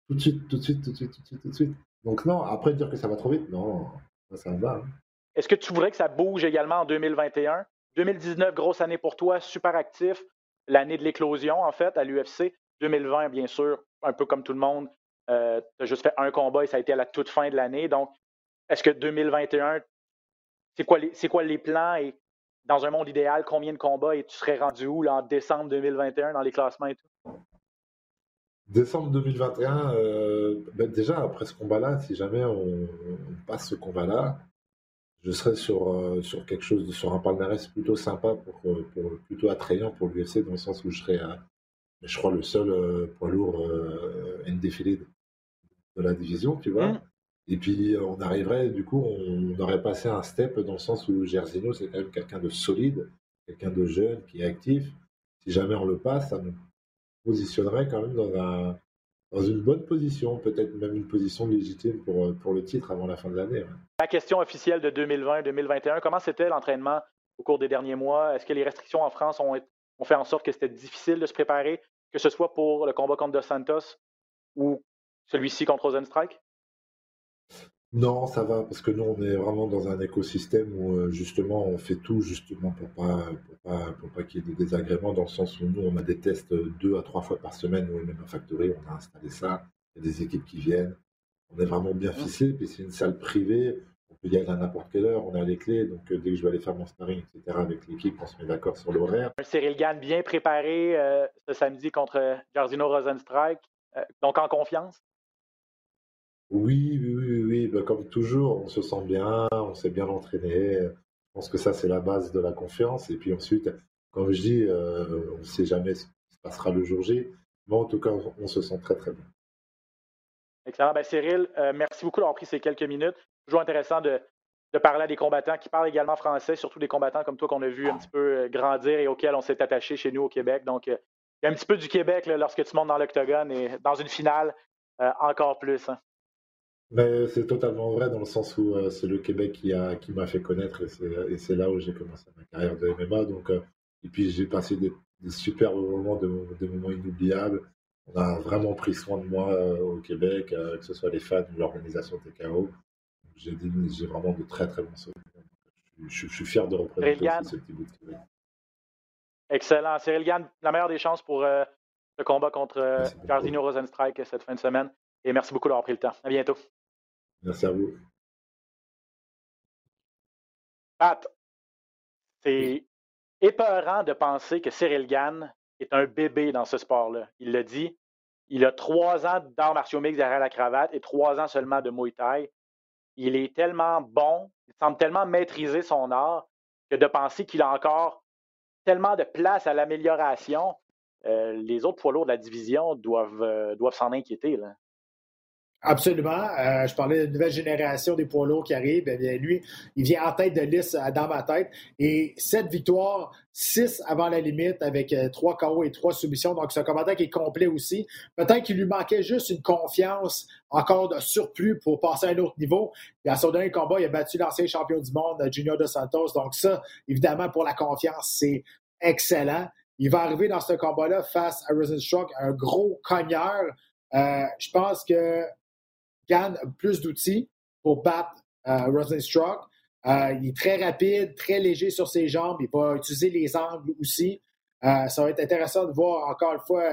tout de suite, tout de suite, tout de suite, tout de suite, tout de suite. Donc non, après dire que ça va trop vite, non, ça va. Hein. Est-ce que tu voudrais que ça bouge également en 2021? 2019, grosse année pour toi, super actif. L'année de l'éclosion, en fait, à l'UFC. 2020, bien sûr, un peu comme tout le monde, euh, tu as juste fait un combat et ça a été à la toute fin de l'année. Donc, est-ce que 2021, c'est quoi, quoi les plans et dans un monde idéal, combien de combats et tu serais rendu où là, en décembre 2021 dans les classements et tout? Décembre 2021, euh, ben déjà après ce combat-là, si jamais on, passe ce combat-là, je serais sur, euh, sur quelque chose, de, sur un palmarès plutôt sympa, pour, pour plutôt attrayant pour l'UFC, dans le sens où je serais je crois, le seul euh, poids lourd euh, défilé de la division, tu vois. Mm. Et puis, euh, on arriverait, du coup, on, aurait passé un step dans le sens où Gersino, c'est quand même quelqu'un de solide, quelqu'un de jeune, qui est actif. Si jamais on le passe, ça nous positionnerait quand même dans, un, dans une bonne position, peut-être même une position légitime pour, pour le titre avant la fin de l'année. La question officielle de 2020-2021, comment c'était l'entraînement au cours des derniers mois? Est-ce que les restrictions en France ont, ont fait en sorte que c'était difficile de se préparer, que ce soit pour le combat contre Dos Santos ou celui-ci contre Rosenstrike? Non, ça va, parce que nous, on est vraiment dans un écosystème où, euh, justement, on fait tout, justement, pour pas, pour pas, pour pas qu'il y ait des désagréments, dans le sens où nous, on a des tests deux à trois fois par semaine, nous, même à Factory, on a installé ça, il y a des équipes qui viennent, on est vraiment bien ficelé, puis c'est une salle privée, peut y aller à n'importe quelle heure, on a les clés, donc euh, dès que je vais aller faire mon sparring, etc., avec l'équipe, on se met d'accord sur l'horaire. Cyril Gann bien préparé euh, ce samedi contre Jardino Rosenstrike, euh, donc en confiance? Oui, oui, oui, oui. Ben, comme toujours, on se sent bien, on s'est bien entraîné. Je pense que ça, c'est la base de la confiance. Et puis ensuite, comme je dis, on ne sait jamais ce qui se passera le jour J, mais en tout cas, on se sent très, très bien. Excellent. Ben, Cyril, merci beaucoup d'avoir pris ces quelques minutes toujours intéressant de, parler à des combattants qui parlent également français, surtout des combattants comme toi qu'on a vu un petit peu euh, grandir et auxquels on s'est attaché chez nous au Québec. Donc, euh, il y a un petit peu du Québec lorsque tu montes dans l'octogone et dans une finale, euh, encore plus. Hein. Mais c'est totalement vrai dans le sens où c'est le Québec qui a qui m'a fait connaître et c'est là où j'ai commencé ma carrière de MMA. Donc, et puis j'ai passé des, super moments, des moments inoubliables. On a vraiment pris soin de moi au Québec, que ce soit les fans ou l'organisation TKO j'ai vraiment de très très bons souvenirs. Je, suis fier de représenter ce petit bout de Excellent. Cyril Gann, la meilleure des chances pour euh, le combat contre euh, Jardino Rosenstrike cette fin de semaine. Et merci beaucoup d'avoir pris le temps. À bientôt. Merci à vous. Pat, c'est épeurant de penser que Cyril Gann est un bébé dans ce sport-là. Il l'a dit, Il a trois ans d'arts martiaux mix derrière la cravate et trois ans seulement de Muay Thai. Il est tellement bon, il semble tellement maîtriser son art que de penser qu'il a encore tellement de place à l'amélioration, euh, les autres poids lourds de la division doivent, euh, doivent s'en inquiéter. Là. Absolument. Euh, je parlais de nouvelle génération des poids lourds qui arrivent. Eh bien, lui, il vient en tête de liste euh, dans ma tête. Et sept victoires, six avant la limite avec euh, trois KO et trois soumissions. Donc, c'est un commandant qui est complet aussi. Peut-être qu'il lui manquait juste une confiance encore de surplus pour passer à un autre niveau. Et à son dernier combat, il a battu l'ancien champion du monde, Junior Dos Santos. Donc, ça, évidemment, pour la confiance, c'est excellent. Il va arriver dans ce combat-là face à Rosenstruck, un gros cogneur. je pense que Gann a plus d'outils pour battre euh, Rosenstruck. Euh, il est très rapide, très léger sur ses jambes. Il va utiliser les angles aussi. Euh, ça va être intéressant de voir encore une fois.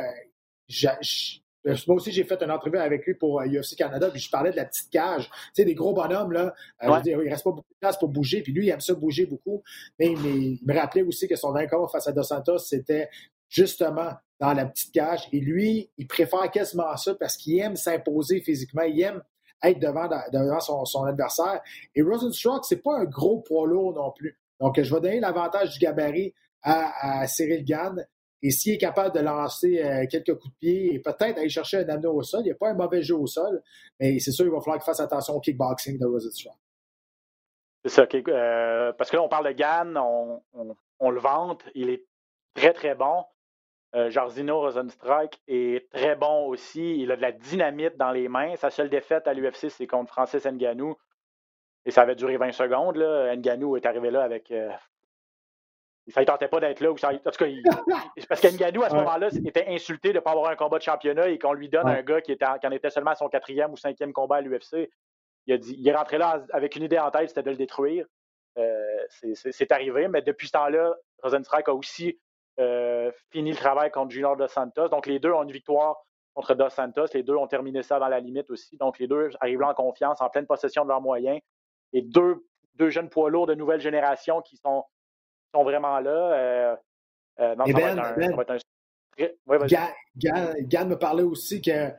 moi aussi, j'ai fait une entrevue avec lui pour UFC Canada, puis je parlais de la petite cage. Tu sais, des gros bonhommes, là, il ne reste pas beaucoup de place pour bouger, puis lui, il aime ça bouger beaucoup. Mais, il me rappelait aussi que son income face à Dos Santos, c'était justement dans la petite cage. Et lui, il préfère quasiment ça parce qu'il aime s'imposer physiquement. Il aime être devant, devant son, adversaire. Et Rosenstruck, c'est pas un gros poids lourd non plus. Donc, je vais donner l'avantage du gabarit à, Cyril Gann. Et s'il est capable de lancer euh, quelques coups de pied et peut-être aller chercher un anneau au sol, il n'y a pas un mauvais jeu au sol, mais c'est sûr qu'il va falloir qu'il fasse attention au kickboxing de Rosenstruck. C'est ça, euh, parce que là, on parle de Gann, on, le vante, il est très, très bon. Euh, Jarzino Rosenstrike est très bon aussi. Il a de la dynamite dans les mains. Sa seule défaite à l'UFC, c'est contre Francis Nganou. Et ça avait duré 20 secondes. Là. Nganou est arrivé là avec. Euh, il ne tentait pas d'être là. En tout cas, parce qu'Nganou, à ce moment-là, était insulté de ne pas avoir un combat de championnat et qu'on lui donne un gars qui, était, en était seulement à son quatrième ou cinquième combat à l'UFC. Il, a dit, il est rentré là avec une idée en tête, c'était de le détruire. Euh, c'est arrivé, mais depuis ce temps-là, Rosenstrike a aussi euh, fini le travail contre Junior Dos Santos. Donc, les deux ont une victoire contre Dos Santos. Les deux ont terminé ça dans la limite aussi. Donc, les deux arrivent là en confiance, en pleine possession de leurs moyens. Et deux, deux jeunes poids lourds de nouvelle génération qui sont, sont vraiment là. Euh, euh, non, ça, ben, va être un, me parlait aussi que, tu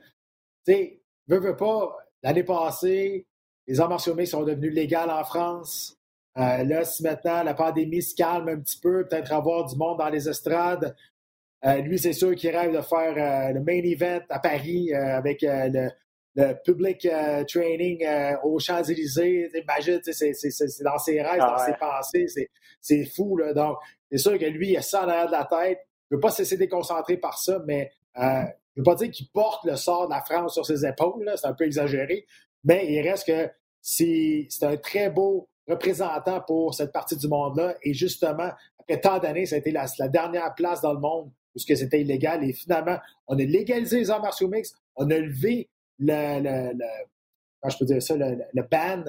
sais, veut, veut pas, l'année passée, les arts martiaux sont devenus légaux en France. Euh, là, si maintenant la pandémie se calme un petit peu, peut-être avoir du monde dans les estrades. Euh, lui, c'est sûr qu'il rêve de faire euh, le main event à Paris avec le, public training aux Champs-Élysées. Imagine, c'est dans ses rêves, ah dans ses pensées. C'est fou. Là. Donc, c'est sûr que lui, il a ça en arrière de la tête. Il ne veut pas se laisser déconcentrer par ça, mais je ne veux pas dire qu'il porte le sort de la France sur ses épaules. C'est un peu exagéré. Mais il reste que c'est un très beau représentant pour cette partie du monde-là. Et justement, après tant d'années, ça a été la, dernière place dans le monde où c'était illégal. Et finalement, on a légalisé les arts martiaux mixtes, on a levé le, le, je peux dire ça, le, ban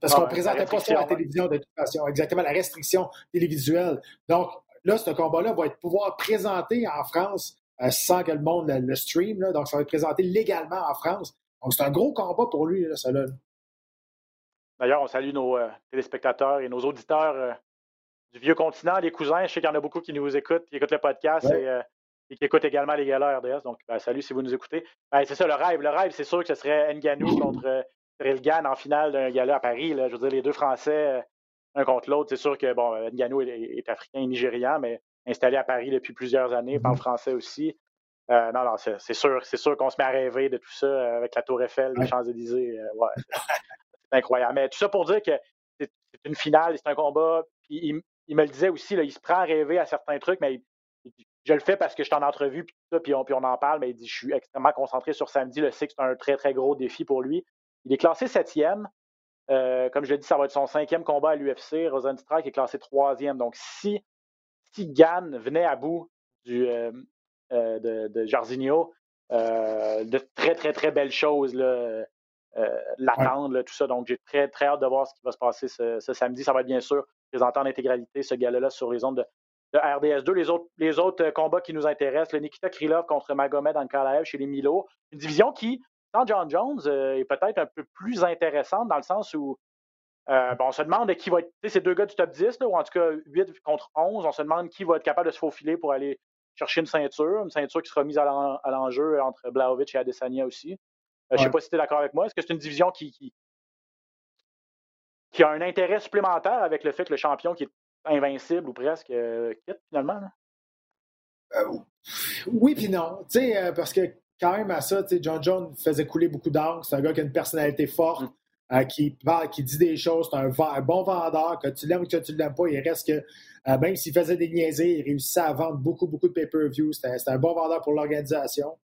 parce qu'on ne présentait pas ça à la télévision de toute façon. Exactement, la restriction télévisuelle. Donc, là, ce combat-là va être pouvoir présenter en France euh, sans que le monde le, stream. donc, ça va être présenté légalement en France. Donc, c'est un gros combat pour lui, là, ça. Là. D'ailleurs, on salue nos euh, téléspectateurs et nos auditeurs euh, du vieux continent, les cousins. Je sais qu'il y en a beaucoup qui nous écoutent, qui écoutent le podcast euh, et, qui écoutent également les galas RDS. Donc, ben, salut si vous nous écoutez. Ben, c'est ça le rêve. Le rêve, c'est sûr que ce serait Nganou contre Cyril Gann en finale d'un gala à Paris. Je veux dire, les deux Français, un contre l'autre. C'est sûr que bon, Nganou est, africain et nigérian, mais installé à Paris depuis plusieurs années, parle français aussi. non, non, c'est sûr, c'est sûr qu'on se met à rêver de tout ça avec la Tour Eiffel, les Champs-Élysées. ouais, incroyable. Mais tout ça pour dire que c'est une finale, c'est un combat. Puis il, me le disait aussi, il se prend à rêver à certains trucs, mais je le fais parce que je suis en entrevue, puis, ça, puis, on, en parle, mais il dit je suis extrêmement concentré sur samedi. Le six, c'est un très, très gros défi pour lui. Il est classé septième. Euh, comme je l'ai dit, ça va être son cinquième combat à l'UFC. Rosenstrike est classé troisième. Donc, si, Gann venait à bout du, euh, euh, de, de Jarzinho, de très, très, très belles choses. Là, l'attendre, tout ça. Donc, j'ai très, très hâte de voir ce qui va se passer ce, samedi. Ça va être bien sûr présenté en intégralité ce gala-là sur les ondes de, RDS2. Les autres, les autres euh, combats qui nous intéressent, le Nikita Krylov contre Magomed Ankalaev chez les Milo. Une division qui, sans John Jones, euh, est peut-être un peu plus intéressante dans le sens où bon, on se demande qui va être. Ces deux gars du top 10, ou en tout cas 8 contre 11, on se demande qui va être capable de se faufiler pour aller chercher une ceinture, une ceinture qui sera mise à l'enjeu entre Blaovic et Adesanya aussi. Je ne sais pas si tu es d'accord avec moi. Est-ce que c'est une division qui, qui, a un intérêt supplémentaire avec le fait que le champion qui est invincible ou presque quitte finalement? oui, puis non. parce que quand même à ça, John Jones faisait couler beaucoup d'encre. C'est un gars qui a une personnalité forte. Mm. Euh, qui, qui dit des choses, c'est un, bon vendeur, que tu l'aimes ou que tu ne l'aimes pas, il reste que, euh, même s'il faisait des niaiseries, il réussissait à vendre beaucoup, beaucoup de pay-per-view. C'était un bon vendeur pour l'organisation.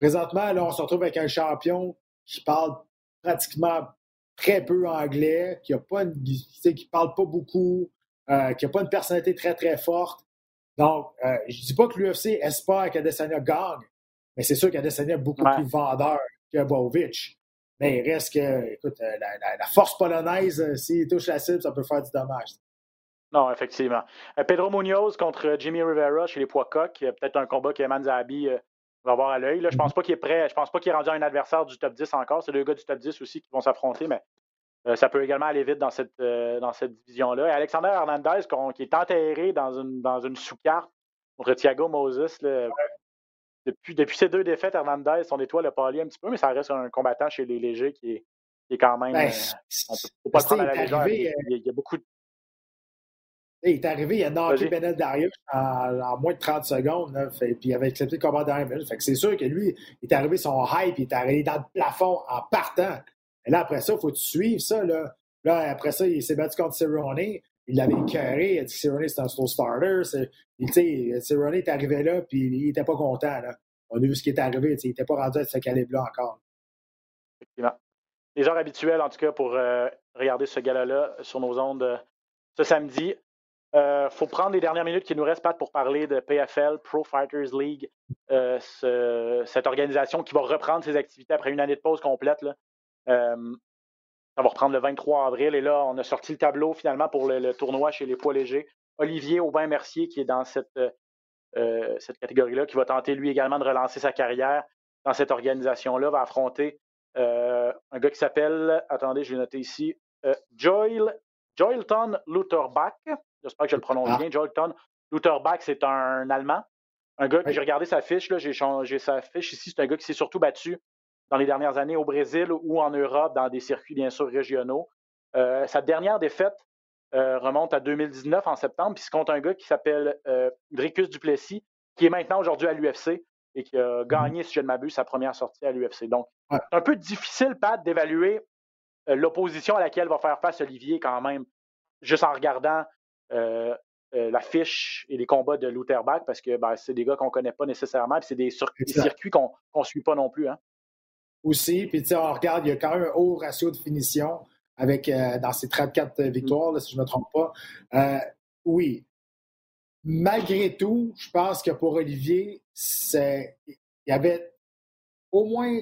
Présentement, là, on se retrouve avec un champion qui parle pratiquement très peu anglais, qui a pas qui parle pas beaucoup, euh, qui n'a pas une personnalité très, très forte. Donc, je ne dis pas que l'UFC espère qu'Adesanya gagne, mais c'est sûr qu'Adesanya est beaucoup plus vendeur que Bovic. Mais il reste que, écoute, euh, la, force polonaise, euh, s'il touche la cible, ça peut faire du dommage. Non, effectivement. Euh, Pedro Munoz contre Jimmy Rivera chez les poids coqs. Peut-être un combat que va avoir à l'œil. Je pense pas qu'il est prêt. Je pense pas qu'il est rendu un adversaire du top 10 encore. C'est deux gars du top 10 aussi qui vont s'affronter, mais ça peut également aller vite dans cette, dans cette division-là. Alexander Hernandez, qui est enterré dans une, dans une sous-carte contre Thiago Moses. Depuis, depuis ces deux défaites, Hernandez, son étoile a pâli un petit peu, mais ça reste un combattant chez les légers qui est, qui est quand même. Ben, euh, on peut, faut pas le prendre à la légère. il, y a, beaucoup de. Il est arrivé, il a knocké Benel Darius en, moins de 30 secondes, là, fait, puis il avait accepté le combat dernière minute. Fait que c'est sûr que lui, il est arrivé son hype, il est arrivé dans le plafond en partant. Et là, après ça, il faut tu suivre ça. Là. là, après ça, il s'est battu contre Cerrone il l'avait écœuré, il a dit que Cerrone c'était un slow starter. Cerrone est arrivé là, puis il n'était pas content. Là. On a vu ce qui est arrivé, il n'était pas rendu à ce calibre-là encore. Effectivement. Les gens habituels, en tout cas, pour euh, regarder ce gala-là sur nos ondes euh, ce samedi. Euh, faut prendre les dernières minutes qui nous restent, Pat, pour parler de PFL, Pro Fighters League, cette organisation qui va reprendre ses activités après une année de pause complète. Là. Ça va reprendre le 23 avril. Et là, on a sorti le tableau finalement pour le, tournoi chez les poids légers. Olivier Aubin-Mercier, qui est dans cette, euh, cette catégorie-là, qui va tenter lui également de relancer sa carrière dans cette organisation-là, va affronter euh, un gars qui s'appelle, attendez, je vais noter ici, euh, Joel, Joelton Lutherbach. J'espère que je le prononce ah. bien. Joelton Lutherbach, c'est un Allemand. Un gars, j'ai regardé sa fiche, j'ai changé sa fiche ici, c'est un gars qui s'est surtout battu dans les dernières années au Brésil ou en Europe, dans des circuits bien sûr régionaux. Euh, sa dernière défaite euh, remonte à 2019 en septembre, puis c'est contre un gars qui s'appelle euh, Dricus Duplessis, qui est maintenant aujourd'hui à l'UFC et qui a mhm. gagné, si je ne m'abuse, sa première sortie à l'UFC. Donc, c'est un peu difficile, Pat, d'évaluer l'opposition à laquelle va faire face Olivier quand même, juste en regardant la fiche et les combats de Lutherback, parce que ben, c'est des gars qu'on ne connaît pas nécessairement, puis c'est des, circuits qu'on ne suit pas non plus. Hein aussi. Puis, tu sais, on regarde, il y a quand même un haut ratio de finition avec, euh, dans ces 34 victoires, si je ne me trompe pas. Euh, oui. Malgré tout, je pense que pour Olivier, il y avait au moins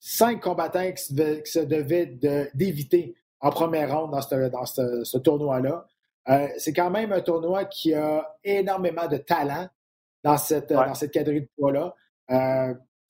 cinq combattants qui se, devaient d'éviter en première ronde dans ce, tournoi-là. Euh, c'est quand même un tournoi qui a énormément de talent dans cette, dans cette catégorie de poids-là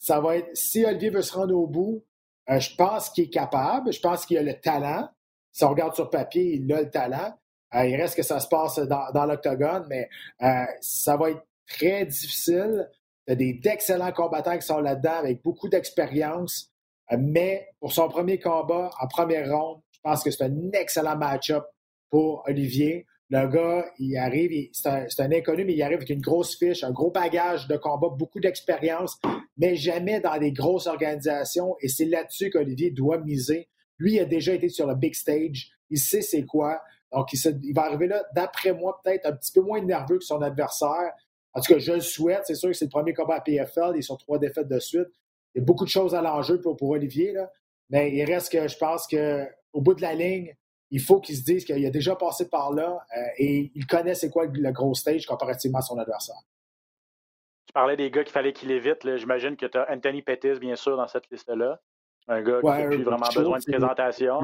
ça va être, si Olivier veut se rendre au bout, euh, je pense qu'il est capable, je pense qu'il a le talent. Si on regarde sur papier, il a le talent. Euh, il reste que ça se passe dans, l'octogone, mais euh, ça va être très difficile. Il y a des d'excellents combattants qui sont là-dedans avec beaucoup d'expérience. mais pour son premier combat en première ronde, je pense que c'est un excellent match-up pour Olivier. Le gars, il arrive, c'est un, inconnu, mais il arrive avec une grosse fiche, un gros bagage de combat, beaucoup d'expérience, mais jamais dans des grosses organisations. Et c'est là-dessus qu'Olivier doit miser. Lui, il a déjà été sur le big stage. Il sait c'est quoi. Donc, il, va arriver là, d'après moi, peut-être un petit peu moins nerveux que son adversaire. En tout cas, je le souhaite. C'est sûr que c'est le premier combat à PFL. Ils sont trois défaites de suite. Il y a beaucoup de choses à l'enjeu pour, pour Olivier. Là. Mais il reste que je pense qu'au bout de la ligne, il faut qu'il se dise qu'il a déjà passé par là euh, et il connaît c'est quoi le gros stage comparativement à son adversaire. Tu parlais des gars qu'il fallait qu'il évite. J'imagine que tu as Anthony Pettis, bien sûr, dans cette liste-là. Un gars qui n'a plus vraiment besoin de présentation.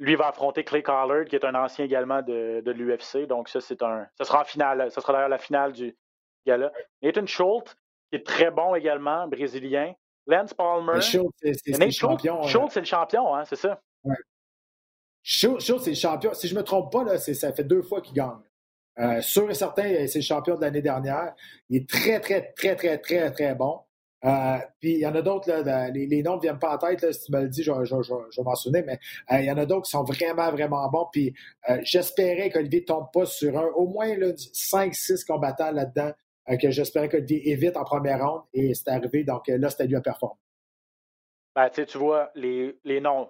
Lui, va affronter Clay Collard, qui est un ancien également de, l'UFC. Donc, ça, c'est un. Ce sera en finale. Ce sera d'ailleurs la finale du gala. Nathan Schultz, qui est très bon également, brésilien. Lance Palmer. Schultz, c'est le champion. Schultz, c'est le champion, hein, c'est ça? Schultz, c'est le champion. Si je ne me trompe pas, là, ça fait deux fois qu'il gagne. Euh, sûr et certain, c'est le champion de l'année dernière. Il est très, très, très, très, très, très bon. Euh, puis il y en a d'autres, les, noms ne viennent pas en tête, si tu me le dis, je, vais m'en souvenir, mais euh, il y en a d'autres qui sont vraiment, vraiment bons. Puis j'espérais qu'Olivier ne tombe pas sur un, au moins 5-6 combattants là-dedans, que j'espérais qu'Olivier évite en première ronde, et c'est arrivé, donc là, c'était lui à performer. Ben, tu vois, les, les noms,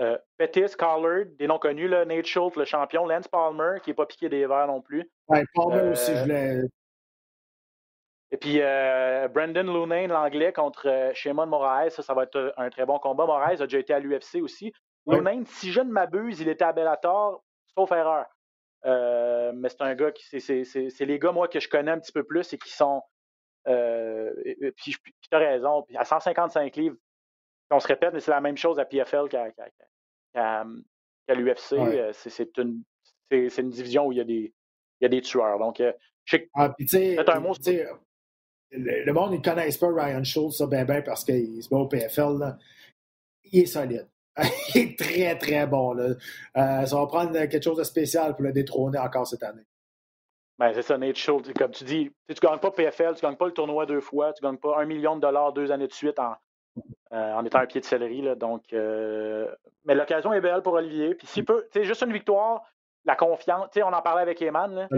euh, Pettis, Collard, des noms connus, là, Nate Schultz, le champion, Lance Palmer, qui n'est pas piqué des verres non plus. Palmer aussi, je l'ai. Et puis euh, Brandon Looney, l'anglais, contre euh, Shimon Moraes, ça, ça va être un très bon combat. Moraes a déjà été à l'UFC aussi. Ouais. si je ne m'abuse, il était à Bellator, sauf erreur. mais c'est un gars qui. C'est les gars, moi, que je connais un petit peu plus et qui sont. puis, puis tu as raison. Puis à 155 livres, on se répète, mais c'est la même chose à PFL qu'à l'UFC. Euh, c'est une, une, division où il y a des, il y a des tueurs. Donc, euh, je sais ah, un mot. Le, monde, ne connaissent pas Ryan Schultz, ça, ben, ben, parce qu'il se bat au PFL. Là. Il est solide. il est très, très bon. Là. Euh, ça va prendre quelque chose de spécial pour le détrôner encore cette année. Ben, c'est ça, Nate Schultz. Comme tu dis, tu ne gagnes pas PFL, tu ne gagnes pas le tournoi deux fois, tu ne gagnes pas un million de dollars deux années de suite en, en étant un pied de céleri. Là, donc, euh, mais l'occasion est belle pour Olivier. Puis s'il peut, juste une victoire, la confiance, on en parlait avec Eman.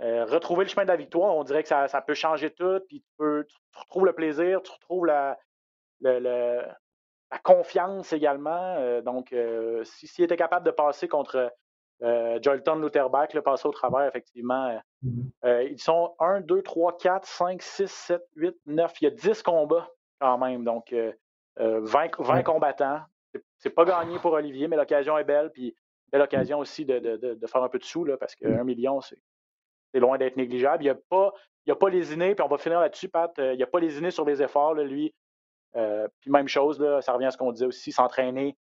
Euh, retrouver le chemin de la victoire, on dirait que ça, peut changer tout. Puis tu, peux, tu, retrouves le plaisir, tu retrouves la, la confiance également. donc, s'il si, était capable de passer contre Jolton Lutherback, le passer au travers, effectivement, mm-hmm. ils sont 1, 2, 3, 4, 5, 6, 7, 8, 9. Il y a 10 combats quand même. Donc, 20, euh, 20 euh, combattants. C'est pas gagné pour Olivier, mais l'occasion est belle. Puis, belle occasion aussi de, de, de, faire un peu de sous, là, parce qu'un million, c'est loin d'être négligeable. Il n'y a pas, il a pas lésiné, puis on va finir là-dessus, Pat. Euh, il n'y a pas lésiné sur les efforts, là, lui. puis même chose, là, ça revient à ce qu'on disait aussi, s'entraîner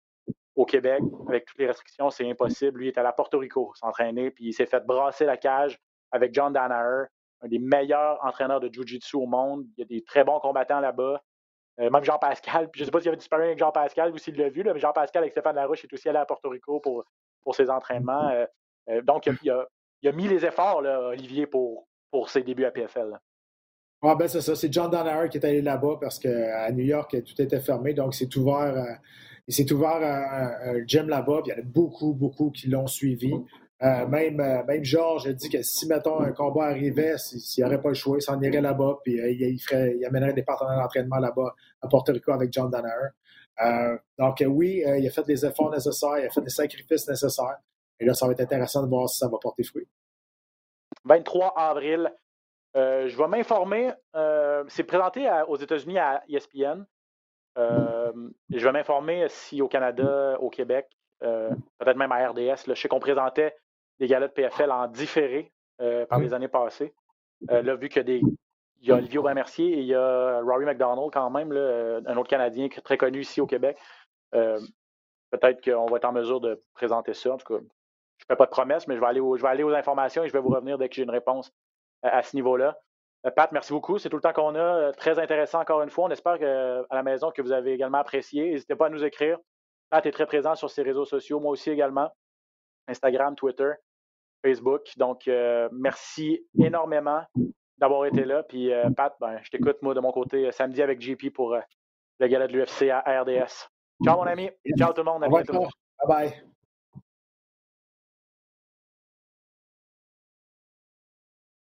au Québec avec toutes les restrictions, c'est impossible. Lui, il est à la Porto Rico, s'entraîner, puis il s'est fait brasser la cage avec John Danaher, un des meilleurs entraîneurs de Jiu-Jitsu au monde. Il y a des très bons combattants là-bas. Euh, même Jean-Pascal, je ne sais pas s'il avait disparu avec Jean-Pascal ou s'il l'a vu, mais Jean-Pascal avec Stéphane Larouche est aussi allé à Porto Rico pour, pour ses entraînements. Euh, euh, donc, il a, mis les efforts, là, Olivier, pour, pour ses débuts à PFL. Ah ben c'est ça, c'est John Donner qui est allé là-bas parce qu'à New York, tout était fermé, donc c'est ouvert, il s'est ouvert un, un gym là-bas, puis il y en a beaucoup, beaucoup qui l'ont suivi. Euh, même, euh, même Georges a dit que si, mettons, un combat arrivait, s'il n'aurait pas le choix, il s'en irait là-bas, puis euh, il, ferait, il amènerait des partenaires d'entraînement là-bas à Porto Rico avec John Danner. donc oui, il a fait les efforts nécessaires, il a fait les sacrifices nécessaires. Et là, ça va être intéressant de voir si ça va porter fruit. 23 avril. je vais m'informer. c'est présenté aux États-Unis à ESPN. je vais m'informer si au Canada, au Québec, peut-être même à RDS. je sais qu'on présentait des galas de PFL en différé euh, par les années passées. Euh, là, vu qu'il y a des. Il y a Olivier Aubin-Mercier et il y a Rory McDonald quand même, là, un autre Canadien très connu ici au Québec. Euh, peut-être qu'on va être en mesure de présenter ça. En tout cas, je ne fais pas de promesses, mais je vais, aller je vais aller aux informations et je vais vous revenir dès que j'ai une réponse à, ce niveau-là. Pat, merci beaucoup. C'est tout le temps qu'on a. Très intéressant encore une fois. On espère que, à la maison que vous avez également apprécié. N'hésitez pas à nous écrire. Pat est très présent sur ses réseaux sociaux, moi aussi également. Instagram, Twitter. Facebook. Donc, euh, merci énormément d'avoir été là. Puis, euh, Pat, ben, je t'écoute, moi, de mon côté, samedi avec JP pour euh, le gala de l'UFC à RDS. Ciao, mon ami. Ciao, tout le monde. À bientôt. Bye bye.